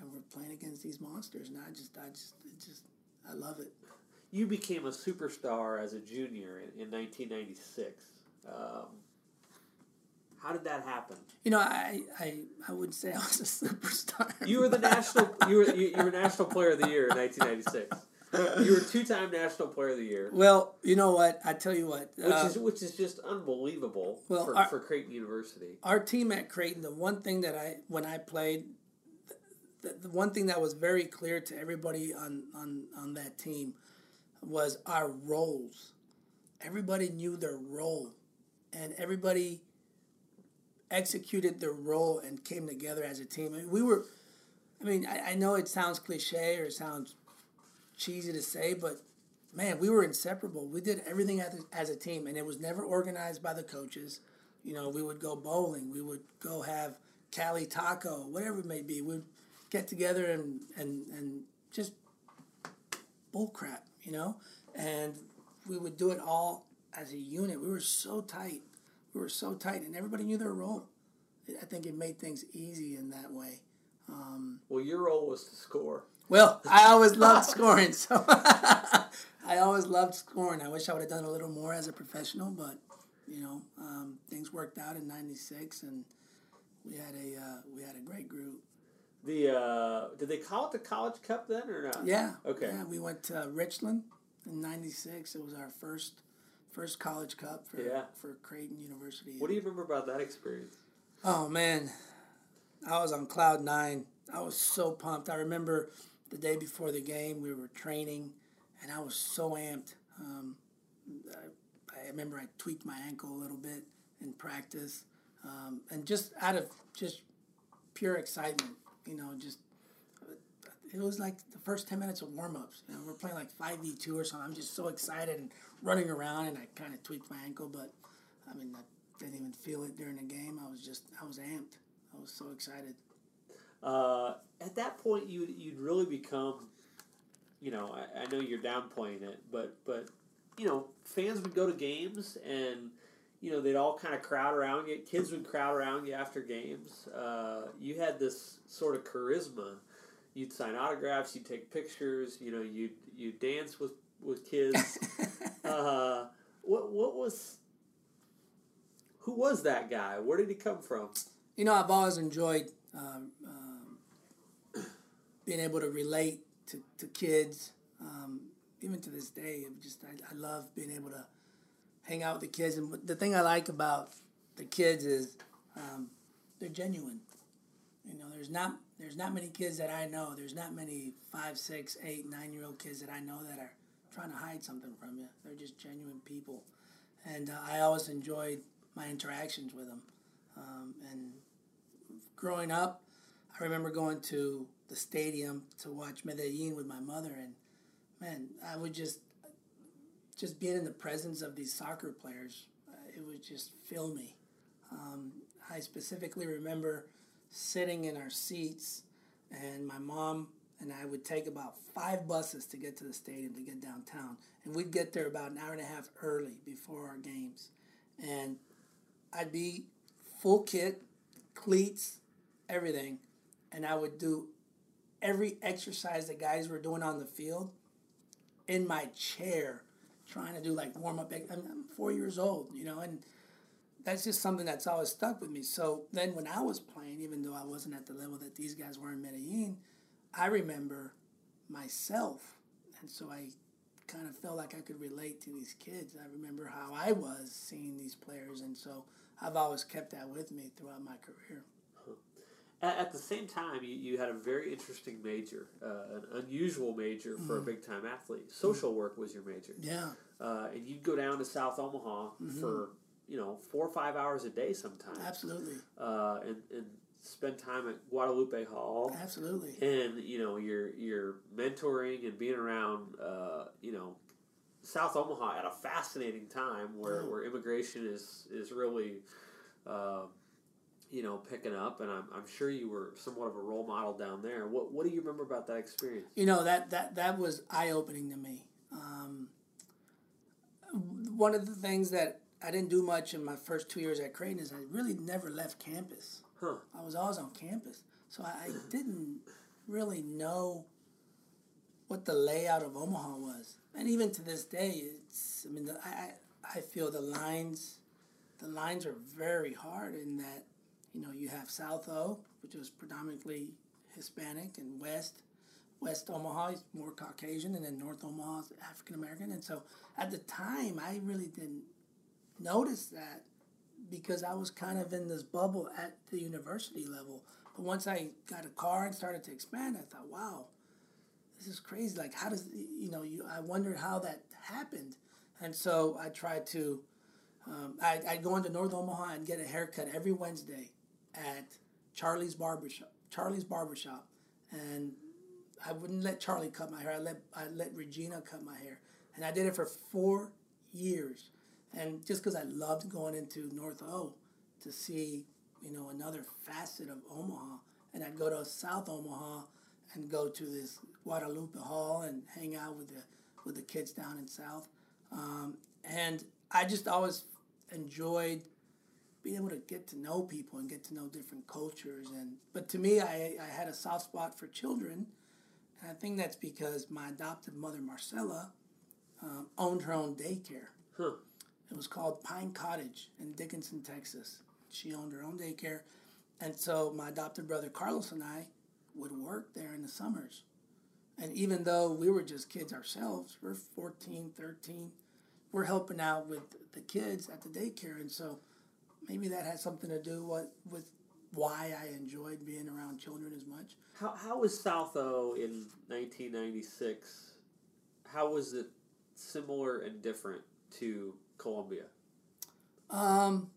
and we're playing against these monsters. And I just, I just, it just, I love it. You became a superstar as a junior in, in 1996. Um, how did that happen? You know, I I, I wouldn't say I was a superstar. You were the national. You were you, you were national player of the year in 1996. You were two-time national player of the year. Well, you know what? I tell you what. Which uh, is which is just unbelievable well, for, our- for Creighton University. our team at Creighton, the one thing that I when I played, the, the one thing that was very clear to everybody on on on that team was our roles. Everybody knew their role, and everybody executed their role and came together as a team. I mean, we were. I mean, I, I know it sounds cliche or it sounds cheesy to say, but man, we were inseparable. We did everything as a, team, and it was never organized by the coaches. You know, we would go bowling, we would go have Cali taco, whatever it may be. We'd get together and and and just bull crap, you know, and we would do it all as a unit. We were so tight. We were so tight, and everybody knew their role. I think it made things easy in that way. Um, well, your role was to score. Well, I always loved scoring, so I always loved scoring. I wish I would have done a little more as a professional, but you know, um, things worked out in '96, and we had a uh, we had a great group. The uh, did they call it the College Cup then or not? Yeah. Okay. Yeah, we went to Richmond in '96. It was our first first college cup for Yeah. for Creighton University. What do you remember about that experience? Oh man, I was on cloud nine. I was so pumped. I remember the day before the game, we were training, and I was so amped. Um, I, I remember I tweaked my ankle a little bit in practice, um, and just out of just pure excitement, you know, just it was like the first 10 minutes of warm-ups you know we're playing like 5v2 or something. I'm just so excited and running around and i kind of tweaked my ankle but i mean i didn't even feel it during the game. I was just i was amped. I was so excited Uh, at that point, you you'd really become, you know, I, I know you're downplaying it, but but you know, fans would go to games and you know they'd all kind of crowd around you. Kids would crowd around you after games. Uh, you had this sort of charisma. You'd sign autographs. You'd take pictures. You know, you you dance with with kids. uh, what what was who was that guy? Where did he come from? you know i've always enjoyed um, um, being able to relate to, to kids um, even to this day just I, I love being able to hang out with the kids. And the thing i like about the kids is um, they're genuine. You know there's not there's not many kids that i know. There's not many five six eight nine year old kids that i know that are trying to hide something from you. They're just genuine people. And uh, i always enjoyed my interactions with them. Um, and growing up, I remember going to the stadium to watch Medellin with my mother, and man, I would just just being in the presence of these soccer players, uh, it would just fill me. Um, I specifically remember sitting in our seats, and my mom and I would take about five buses to get to the stadium to get downtown, and we'd get there about an hour and a half early before our games, and I'd be full kit, cleats, everything, and I would do every exercise the guys were doing on the field in my chair, trying to do like warm up. I'm four years old, you know, and that's just something that's always stuck with me. So then when I was playing, even though I wasn't at the level that these guys were in Medellin, I remember myself, and so I kind of felt like I could relate to these kids. I remember how I was seeing these players, and so I've always kept that with me throughout my career. At, at the same time, you, you had a very interesting major, uh, an unusual major for a big time athlete. Social work was your major. Yeah, Uh, and you'd go down to South Omaha for, you know, four or five hours a day sometimes. absolutely, Uh, and, and spend time at Guadalupe Hall. absolutely. And, you know, you're, you're mentoring and being around, uh, you know, South Omaha at a fascinating time where, Yeah. where immigration is, is really, uh, you know, picking up. And I'm, I'm sure you were somewhat of a role model down there. What, what do you remember about that experience? You know that that that was eye opening to me. Um, one of the things that I didn't do much in my first two years at Creighton is I really never left campus. Huh. I was always on campus, so I, I didn't really know what the layout of Omaha was. And even to this day, it's I mean the, I I I feel the lines, the lines are very hard in that, you know, you have South O, which was predominantly Hispanic, and West, West Omaha is more Caucasian, and then North Omaha is African American. And so at the time, I really didn't notice that because I was kind of in this bubble at the university level. But once I got a car and started to expand, I thought, wow, this is crazy. Like, how does, you know, you, I wondered how that happened. And so I tried to, um, I, I'd go into North Omaha and get a haircut every Wednesday at Charlie's Barbershop. Charlie's Barbershop. And I wouldn't let Charlie cut my hair. I let, I let Regina cut my hair. And I did it for four years. And just because I loved going into North O to see, you know, another facet of Omaha. And I'd go to South Omaha and go to this Guadalupe Hall and hang out with the with the kids down in South. Um, and I just always enjoyed being able to get to know people and get to know different cultures. And but to me, I, I had a soft spot for children, and I think that's because my adoptive mother Marcella um, owned her own daycare. Huh. It was called Pine Cottage in Dickinson, Texas. She owned her own daycare, and so my adopted brother Carlos and I would work there in the summers. And even though we were just kids ourselves, we're 14, 13, we're helping out with the kids at the daycare. And so maybe that has something to do what, with why I enjoyed being around children as much. How, how was South O in 1996? How was it similar and different to Colombia? Um,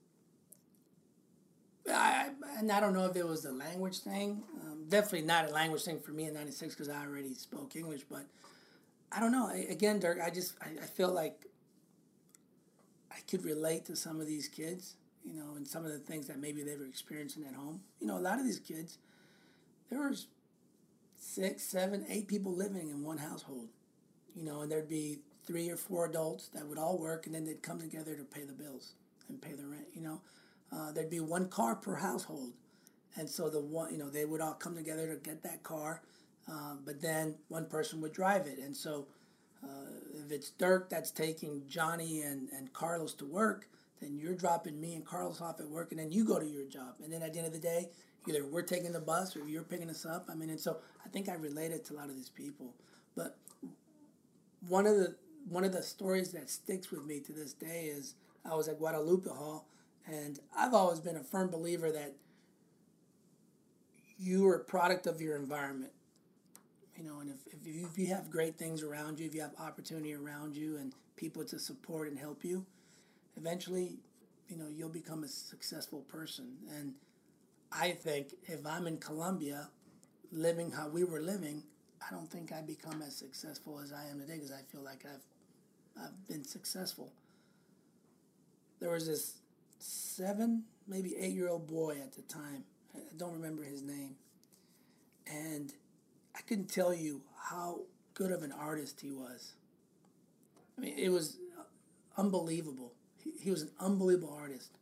I, and I don't know if it was the language thing. Um, definitely not a language thing for me in '96 because I already spoke English. But I don't know. I, again, Dirk, I just I, I feel like I could relate to some of these kids, you know, and some of the things that maybe they were experiencing at home. You know, a lot of these kids, there was six, seven, eight people living in one household, you know, and there'd be three or four adults that would all work, and then they'd come together to pay the bills and pay the rent, you know. Uh, there'd be one car per household, and so the one, you know, they would all come together to get that car, um, but then one person would drive it, and so uh, if it's Dirk that's taking Johnny and, and Carlos to work, then you're dropping me and Carlos off at work, and then you go to your job, and then at the end of the day, either we're taking the bus or you're picking us up. I mean, and so I think I related to a lot of these people, but one of the one of the stories that sticks with me to this day is I was at Guadalupe Hall and I've always been a firm believer that you are a product of your environment. You know, and if, if, you, if you have great things around you, if you have opportunity around you and people to support and help you, eventually, you know, you'll become a successful person. And I think if I'm in Colombia living how we were living, I don't think I become as successful as I am today because I feel like I've I've been successful. There was this seven, maybe eight year old boy at the time. I don't remember his name. And I couldn't tell you how good of an artist he was. I mean, it was uh, unbelievable. He, was an unbelievable artist.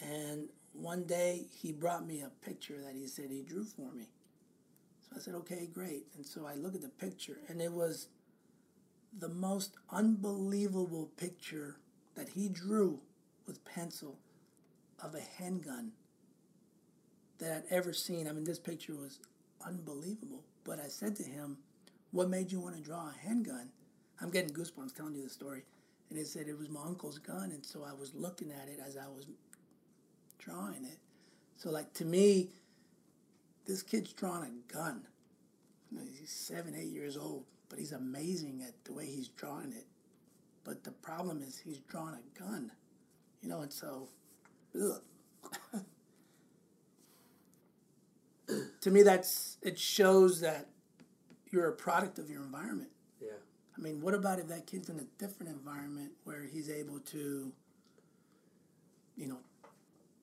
And one day he brought me a picture that he said he drew for me. So I said, okay, great. And so I look at the picture, and it was the most unbelievable picture that he drew with pencil of a handgun that I'd ever seen. I mean, this picture was unbelievable. But I said to him, What made you want to draw a handgun? I'm getting goosebumps telling you the story. And he said it was my uncle's gun. And so I was looking at it as I was drawing it. So, like, to me, this kid's drawing a gun. He's seven, eight years old, but he's amazing at the way he's drawing it. But the problem is he's drawing a gun, you know, and so, to me, that's it shows that you're a product of your environment. I mean, what about if that kid's in a different environment where he's able to, you know,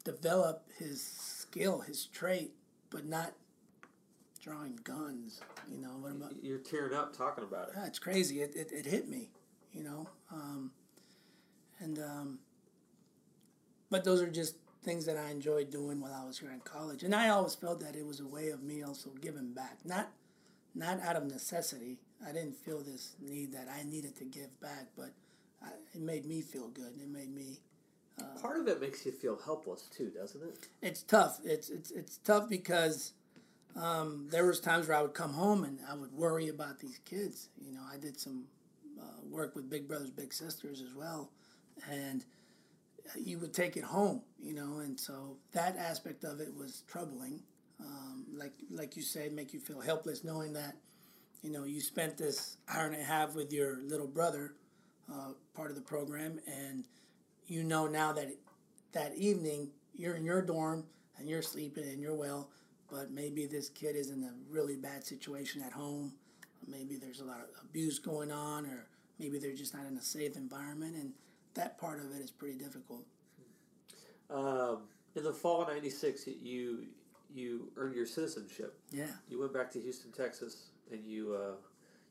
develop his skill, his trait, but not drawing guns. You know what about? You're tearing up talking about it. Yeah, it's crazy. It, it, it hit me. You know, um, and um, but those are just things that I enjoyed doing while I was here in college, and I always felt that it was a way of me also giving back, not not out of necessity. I didn't feel this need that I needed to give back, but I, it made me feel good. It made me Part of it makes you feel helpless too, doesn't it? it's tough. It's it's it's tough because um, there was times where I would come home and I would worry about these kids. You know, I did some uh, work with Big Brothers Big Sisters as well, and you would take it home. You know, and so that aspect of it was troubling. Um, like like you say, make you feel helpless knowing that you know you spent this hour and a half with your little brother, uh, part of the program, and you know now that that evening you're in your dorm and you're sleeping and you're well, but maybe this kid is in a really bad situation at home. Maybe there's a lot of abuse going on, or maybe they're just not in a safe environment, and that part of it is pretty difficult. Um, in the fall of '96, you you earned your citizenship. Yeah, You went back to Houston, Texas, and you uh,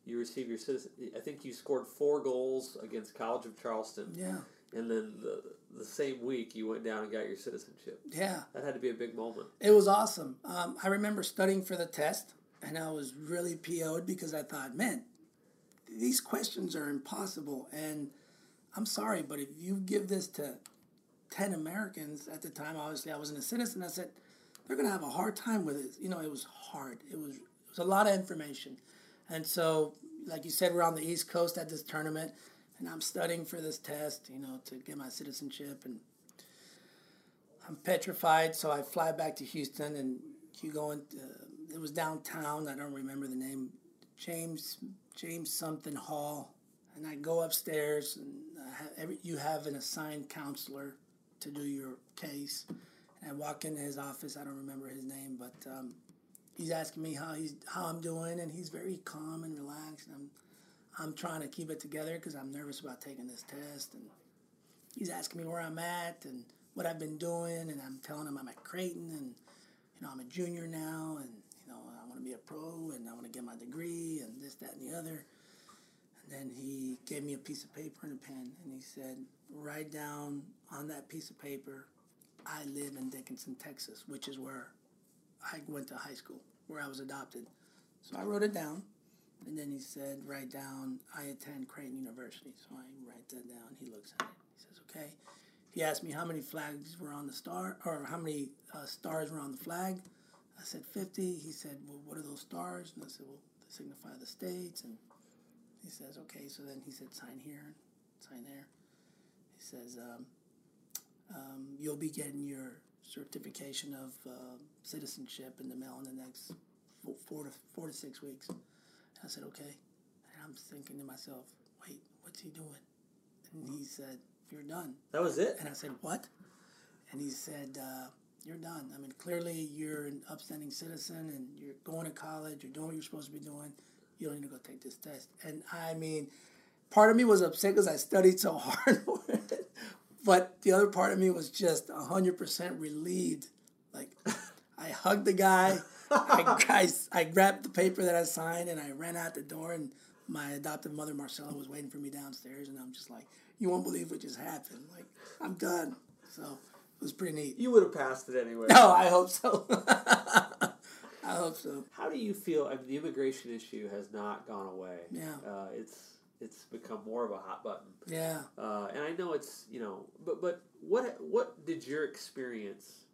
you received your citizen. I think you scored four goals against College of Charleston, yeah, and then the the same week you went down and got your citizenship. yeah. That had to be a big moment. It was awesome. Um, I remember studying for the test, and I was really PO'd because I thought, man, these questions are impossible. And I'm sorry, but if you give this to 10 Americans at the time, obviously I wasn't a citizen, I said, they're going to have a hard time with it. You know, it was hard. It was, it was a lot of information. And so, like you said, we're on the East Coast at this tournament, and I'm studying for this test, you know, to get my citizenship. And I'm petrified, so I fly back to Houston, and you go in. Uh, it was downtown. I don't remember the name. James James something Hall, and I go upstairs, and have every, you have an assigned counselor to do your case. And I walk into his office. I don't remember his name, but um, he's asking me how he's how I'm doing, and he's very calm and relaxed. And I'm I'm trying to keep it together because I'm nervous about taking this test, and he's asking me where I'm at and what I've been doing, and I'm telling him I'm at Creighton, and you know I'm a junior now, and you know I want to be a pro, and I want to get my degree, and this, that, and the other. And then he gave me a piece of paper and a pen, and he said, "Write down on that piece of paper, I live in Dickinson, Texas, which is where I went to high school, where I was adopted." So I wrote it down, and then he said, "Write down I attend Creighton University." So I write that down. He looks at it. He says, "Okay." He asked me how many flags were on the star, or how many uh, stars were on the flag. I said 50. He said, Well, what are those stars? And I said, Well, they signify the states. And he says, Okay. So then he said, Sign here, sign there. He says, um, um, You'll be getting your certification of uh, citizenship in the mail in the next four, four, to, four to six weeks. And I said, Okay. And I'm thinking to myself, Wait, what's he doing? And he said, You're done. That was it. And I said, What? And he said, uh, You're done. I mean, clearly you're an upstanding citizen and you're going to college, you're doing what you're supposed to be doing. You don't need to go take this test. And I mean, part of me was upset because I studied so hard for it. But the other part of me was just 100% relieved. Like, I hugged the guy. I, I, I grabbed the paper that I signed and I ran out the door. And my adoptive mother, Marcella, was waiting for me downstairs. And I'm just like, you won't believe what just happened. Like, I'm done. So it was pretty neat. You would have passed it anyway. No, I hope so. I hope so. How do you feel? I mean, the immigration issue has not gone away. Yeah. Uh, it's it's become more of a hot button. Yeah. Uh, and I know it's you know, but but what what did your experience?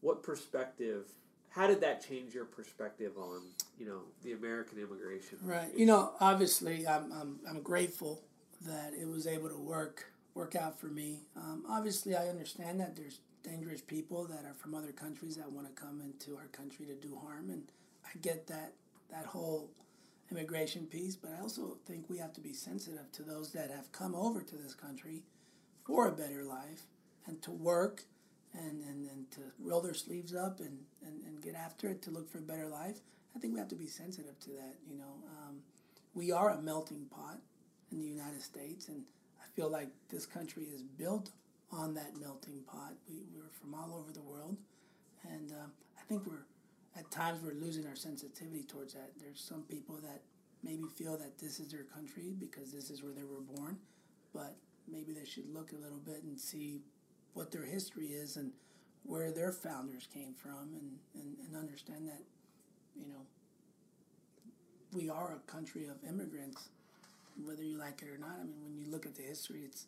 What perspective? How did that change your perspective on you know the American immigration? Right. You know, obviously, I'm I'm I'm grateful that it was able to work work out for me. Um, obviously, I understand that there's dangerous people that are from other countries that want to come into our country to do harm, and I get that that whole immigration piece. But I also think we have to be sensitive to those that have come over to this country for a better life and to work and, and, and to roll their sleeves up and, and, and get after it to look for a better life. I think we have to be sensitive to that. You know, um, we are a melting pot in the United States, and I feel like this country is built on that melting pot. We, we're from all over the world, and um, I think we're at times we're losing our sensitivity towards that. There's some people that maybe feel that this is their country because this is where they were born, but maybe they should look a little bit and see what their history is and where their founders came from and, and, and understand that, you know, we are a country of immigrants, whether you like it or not. I mean, when you look at the history, it's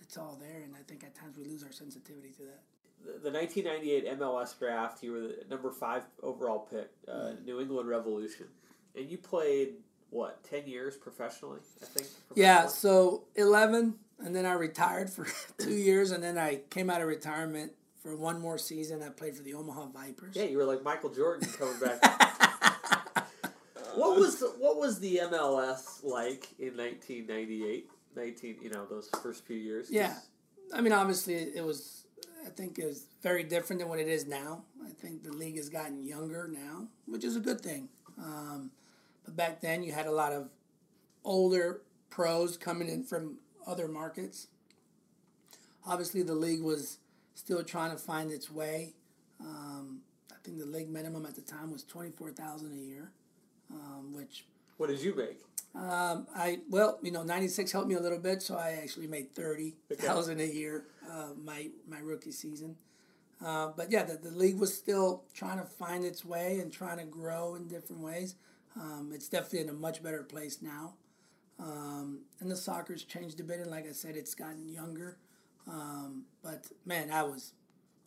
it's all there, and I think at times we lose our sensitivity to that. The, the 1998 MLS draft, you were the number five overall pick, uh, Mm. New England Revolution, and you played what ten years professionally, I think. Yeah, so 11, and then I retired for two years, and then I came out of retirement for one more season. I played for the Omaha Vipers. Yeah, you were like Michael Jordan coming back. what was the, what was the MLS like in 1998? 19, you know, those first few years. Yeah. I mean, obviously, it was, I think, is very different than what it is now. I think the league has gotten younger now, which is a good thing. Um, but back then, you had a lot of older pros coming in from other markets. Obviously, the league was still trying to find its way. Um, I think the league minimum at the time was twenty four thousand a year, um, which What did you make? Um, I well, you know, ninety six helped me a little bit, so I actually made thirty thousand a year uh, my my rookie season. Uh, but yeah, the, the league was still trying to find its way and trying to grow in different ways. Um, it's definitely in a much better place now, um, and the soccer's changed a bit. And like I said, it's gotten younger. Um, but man, I was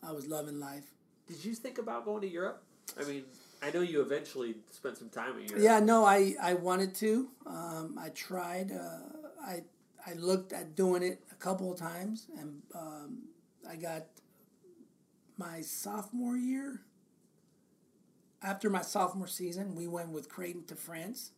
I was loving life. Did you think about going to Europe? I mean, I know you eventually spent some time in Europe. Yeah, no, I, I wanted to. Um, I tried. Uh, I I looked at doing it a couple of times, and um, I got my sophomore year. After my sophomore season, we went with Creighton to France,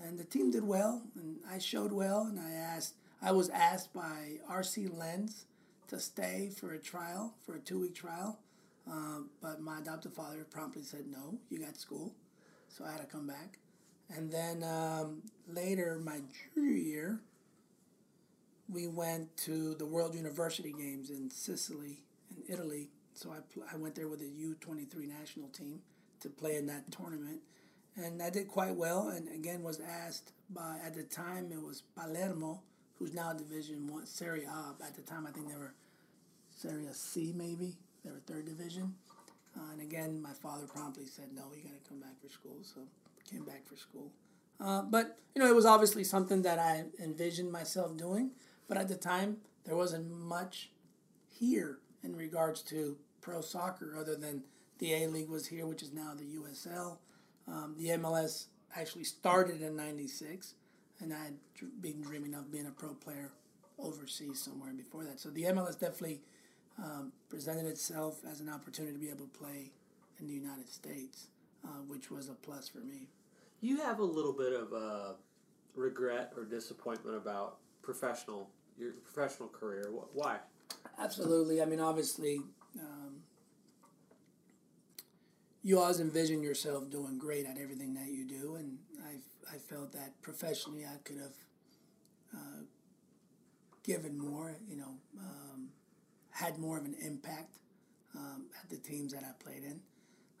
and the team did well, and I showed well, and I asked. I was asked by RC Lens to stay for a trial, for a two week trial, um, but my adoptive father promptly said no. You got school so I had to come back. And then um, later, my junior year, we went to the World University Games in Sicily, in Italy. So I, pl- I went there with the U23 national team to play in that tournament. And I did quite well, and again was asked by, at the time, it was Palermo, who's now Division One, Serie A. At the time, I think they were Serie C, maybe. They were third division. Uh, and again, my father promptly said, "No, you got to come back for school." So came back for school. Uh, but you know, it was obviously something that I envisioned myself doing. But at the time, there wasn't much here in regards to pro soccer, other than the A League was here, which is now the USL. Um, the MLS actually started in '96, and I had been dreaming of being a pro player overseas somewhere before that. So the MLS definitely um, presented itself as an opportunity to be able to play in the United States, uh, which was a plus for me. You have a little bit of uh, regret or disappointment about professional your professional career. Why? Absolutely. I mean, obviously, um, you always envision yourself doing great at everything that you do, and I, I felt that professionally I could have uh, given more, you know, um, had more of an impact um, at the teams that I played in.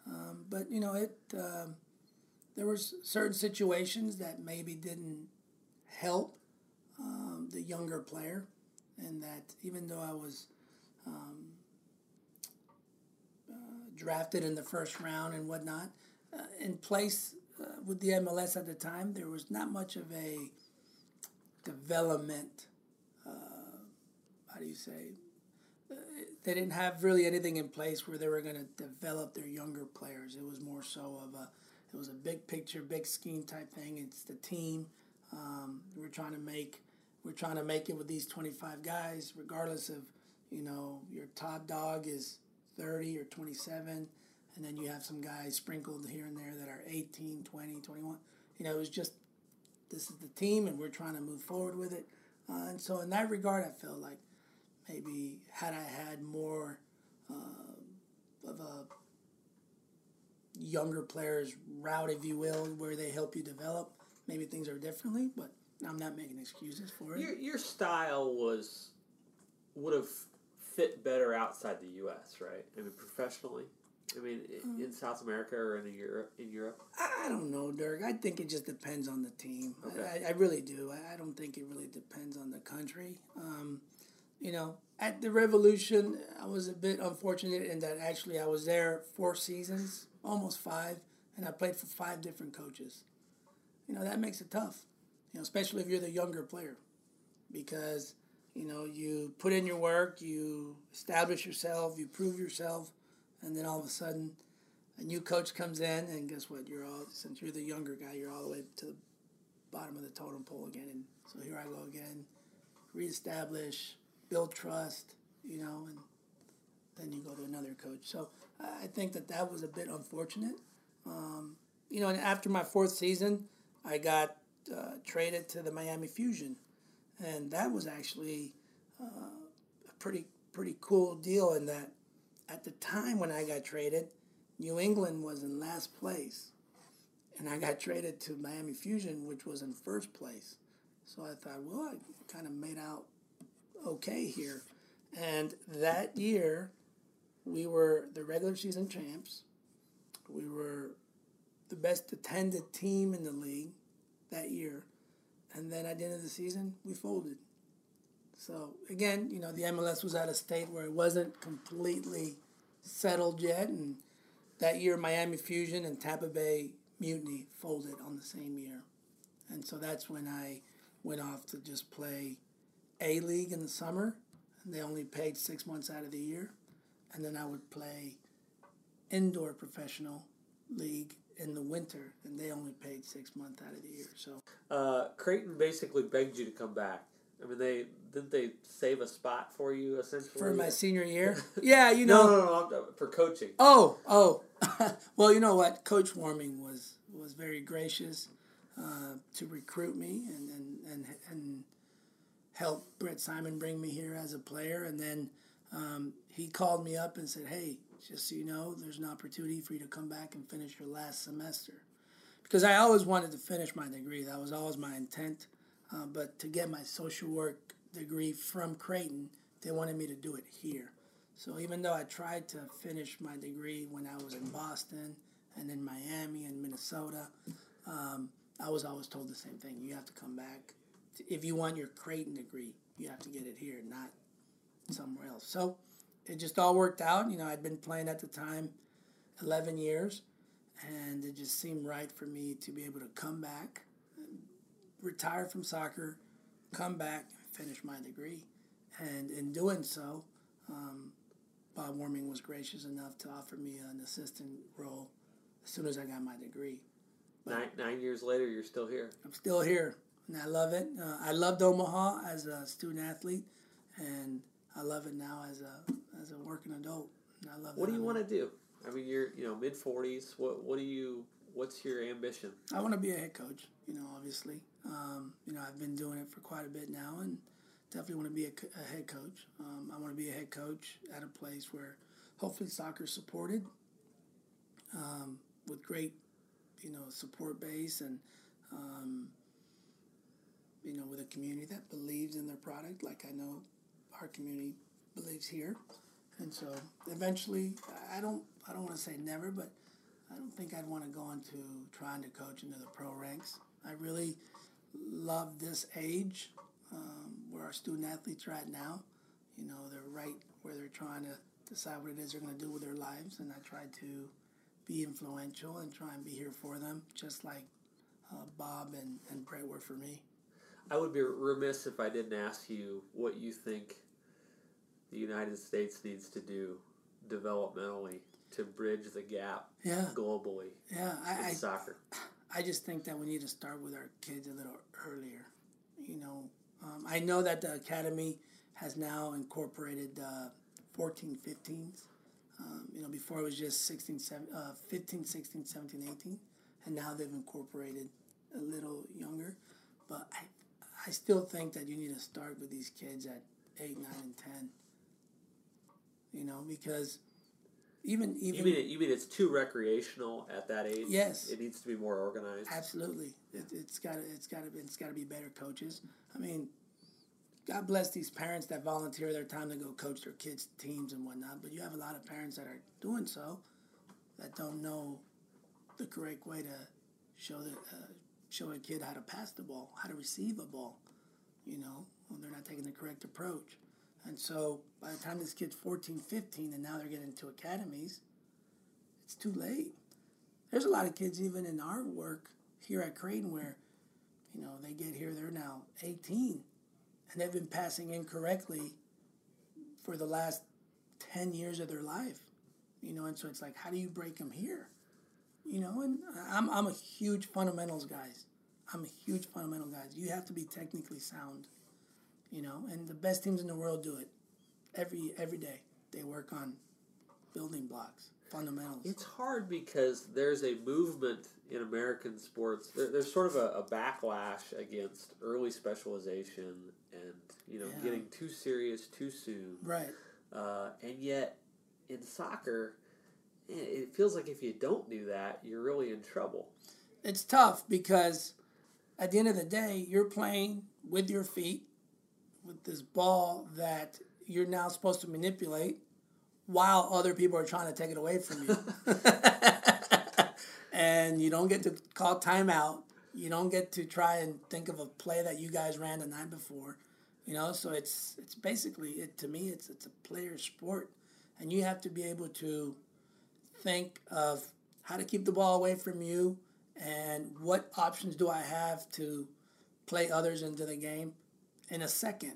Um, but you know, it um there was certain situations that maybe didn't help um, the younger player, and that even though I was um, uh, drafted in the first round and whatnot, uh, in place uh, with the MLS at the time, there was not much of a development. Uh, how do you say? They didn't have really anything in place where they were going to develop their younger players. It was more so of a, it was a big picture, big scheme type thing. It's the team. Um, we're trying to make, we're trying to make it with these twenty five guys, regardless of, you know, your top dog is thirty or twenty seven, and then you have some guys sprinkled here and there that are 18, 20, 21. You know, it was just this is the team, and we're trying to move forward with it. Uh, and so, in that regard, I felt like maybe had I had more uh, of a younger players route, if you will, where they help you develop, maybe things are differently. But I'm not making excuses for it. Your your style was would have fit better outside the U.S. Right? I mean, professionally. I mean, i- in South America or in Europe. In Europe. I don't know, Dirk. I think it just depends on the team. Okay. I, I really do. I, I don't think it really depends on the country. Um, you know, at the Revolution, I was a bit unfortunate in that actually I was there four seasons, almost five, and I played for five different coaches. You know, that makes it tough, you know, especially if you're the younger player. Because You know, you put in your work, you establish yourself, you prove yourself, and then all of a sudden, a new coach comes in, and guess what? You're all since you're the younger guy, you're all the way to the bottom of the totem pole again. And so here I go again, reestablish, build trust, you know, and then you go to another coach. So I think that that was a bit unfortunate. Um, you know, and after my fourth season, I got uh, traded to the Miami Fusion, and that was actually uh, a pretty pretty cool deal. In that, at the time when I got traded, New England was in last place, and I got traded to Miami Fusion, which was in first place. So I thought, well, I kind of made out okay here. And that year, we were the regular season champs. We were the best attended team in the league that year. And then at the end of the season, we folded. So again, you know, the MLS was at a state where it wasn't completely settled yet. And that year, Miami Fusion and Tampa Bay Mutiny folded on the same year. And so that's when I went off to just play A League in the summer. And they only paid six months out of the year. And then I would play indoor professional league in the winter, and they only paid six months out of the year. So uh, Creighton basically begged you to come back. I mean, they didn't they save a spot for you essentially for my senior year. yeah, you know. no, no, no, no, for coaching. Oh, oh. well, you know what? Coach Warming was was very gracious uh, to recruit me and and and and help Brett Simon bring me here as a player, and then. Um, he called me up and said, "Hey, just so you know, there's an opportunity for you to come back and finish your last semester. Because I always wanted to finish my degree, that was always my intent. Uh, but to get my social work degree from Creighton, they wanted me to do it here. So even though I tried to finish my degree when I was in Boston and in Miami and Minnesota, um, I was always told the same thing. You have to come back. If you want your Creighton degree, you have to get it here, not somewhere else. So it just all worked out. You know, I'd been playing at the time 11 years, and it just seemed right for me to be able to come back, retire from soccer, come back, finish my degree. And in doing so, um, Bob Warming was gracious enough to offer me an assistant role as soon as I got my degree. nine, nine years later, you're still here. I'm still here, and I love it. Uh, I loved Omaha as a student athlete, and I love it now as a as a working adult. I love. What do you want to do? I mean, you're you know mid forties. What what do you? What's your ambition? I want to be a head coach. You know, obviously. Um, you know, I've been doing it for quite a bit now, and definitely want to be a, a head coach. Um, I want to be a head coach at a place where hopefully soccer is supported um, with great, you know, support base and um, you know with a community that believes in their product, like I know our community believes here. And so eventually, I don't I don't want to say never, but I don't think I'd want to go into trying to coach into the pro ranks. I really love this age um, where our student athletes are at now. You know, they're right where they're trying to decide what it is they're going to do with their lives, and I try to be influential and try and be here for them, just like uh, Bob and, and Brett were for me. I would be remiss if I didn't ask you what you think the United States needs to do developmentally to bridge the gap yeah. globally yeah, I, in soccer. I just think that we need to start with our kids a little earlier. You know, um, I know that the academy has now incorporated uh, 14, 15s. Um, you know, before it was just 16, 17, uh, 15, 16, 17, 18, and now they've incorporated a little younger. But I, I still think that you need to start with these kids at 8, 9, and 10 you know, because even even you mean it, you mean it's too recreational at that age? Yes, it needs to be more organized. Absolutely, it, it's got it's got to it's got to be better coaches. I mean, God bless these parents that volunteer their time to go coach their kids' teams and whatnot. But you have a lot of parents that are doing so that don't know the correct way to show the uh, show a kid how to pass the ball, how to receive a ball. You know, when they're not taking the correct approach. And so by the time this kid's 14, 15, and now they're getting into academies, it's too late. There's a lot of kids, even in our work here at Creighton, where, you know, they get here, they're now 18, and they've been passing incorrectly for the last 10 years of their life. You know, and so it's like, how do you break them here? You know, and I'm, I'm a huge fundamentals guys. I'm a huge fundamental guys. You have to be technically sound, you know, and the best teams in the world do it every every day. They work on building blocks, fundamentals. It's hard because there's a movement in American sports. There, there's sort of a, a, backlash against early specialization and you know yeah. getting too serious too soon. Right. Uh, and yet, in soccer, it feels like if you don't do that, you're really in trouble. It's tough because at the end of the day, you're playing with your feet with this ball that you're now supposed to manipulate while other people are trying to take it away from you. and you don't get to call timeout. You don't get to try and think of a play that you guys ran the night before. You know, so it's it's basically it to me it's it's a player sport and you have to be able to think of how to keep the ball away from you and what options do I have to play others into the game in a second.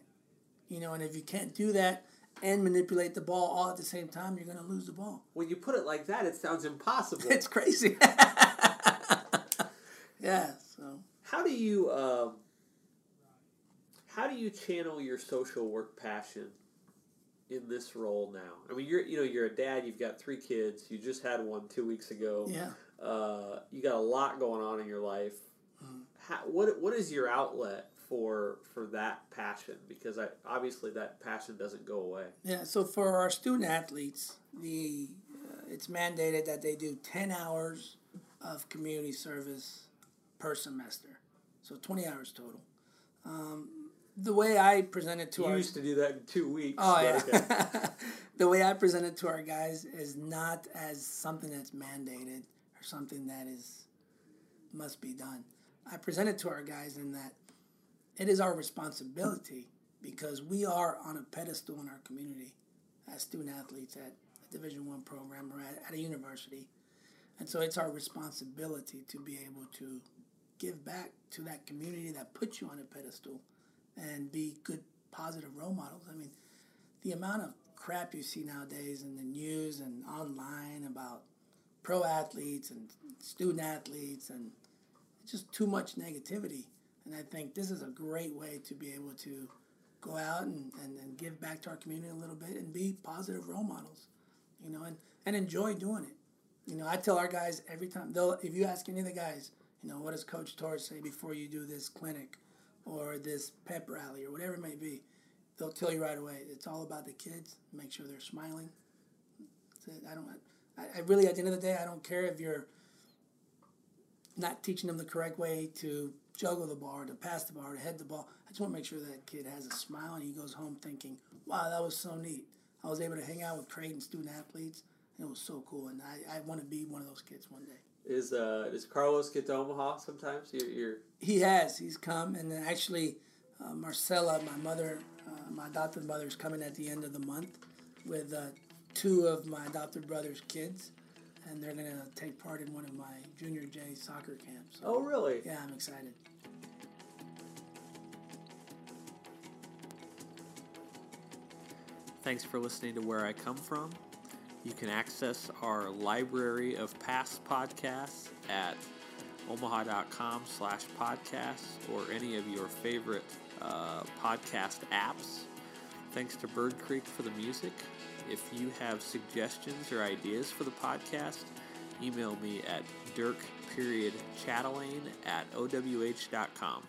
You know, and if you can't do that and manipulate the ball all at the same time, you're going to lose the ball. When you put it like that, it sounds impossible. it's crazy. yeah. So how do you um, how do you channel your social work passion in this role now? I mean, you're you know you're a dad. You've got three kids. You just had one two weeks ago. Yeah. Uh, you got a lot going on in your life. Mm-hmm. How, what what is your outlet for for that passion? Because I obviously that passion doesn't go away. Yeah. So for our student athletes, the uh, it's mandated that they do ten hours of community service per semester. So twenty hours total. Um, the way I present it to you our used to do that in two weeks. Oh yeah. Okay. the way I present it to our guys is not as something that's mandated or something that is must be done. I present it to our guys in that it is our responsibility because we are on a pedestal in our community as student athletes at a Division One program or at, at a university, and so it's our responsibility to be able to give back to that community that puts you on a pedestal and be good, positive role models. I mean, the amount of crap you see nowadays in the news and online about pro athletes and student athletes and just too much negativity. And I think this is a great way to be able to go out and, and, and give back to our community a little bit and be positive role models, you know, and, and enjoy doing it. You know, I tell our guys every time, they'll, if you ask any of the guys, you know, what does Coach Torres say before you do this clinic? Or this pep rally or whatever it may be, they'll tell you right away. It's all about the kids. Make sure they're smiling. I don't. I, I really, at the end of the day, I don't care if you're not teaching them the correct way to juggle the ball, or to pass the ball, or to head the ball. I just want to make sure that kid has a smile and he goes home thinking, "Wow, that was so neat. I was able to hang out with Creighton student athletes, and it was so cool. And I, I want to be one of those kids one day." Is uh does Carlos get to Omaha sometimes? You're, you're... He has. He's come, and then actually, uh, Marcella, my mother, uh, my adopted mother, is coming at the end of the month with uh, two of my adopted brother's kids, and they're gonna take part in one of my junior J soccer camps. So, oh, really? Yeah, I'm excited. Thanks for listening to Where I Come From. You can access our library of past podcasts at omaha.com slash podcasts or any of your favorite uh, podcast apps. Thanks to Bird Creek for the music. If you have suggestions or ideas for the podcast, email me at dirk period at owh.com.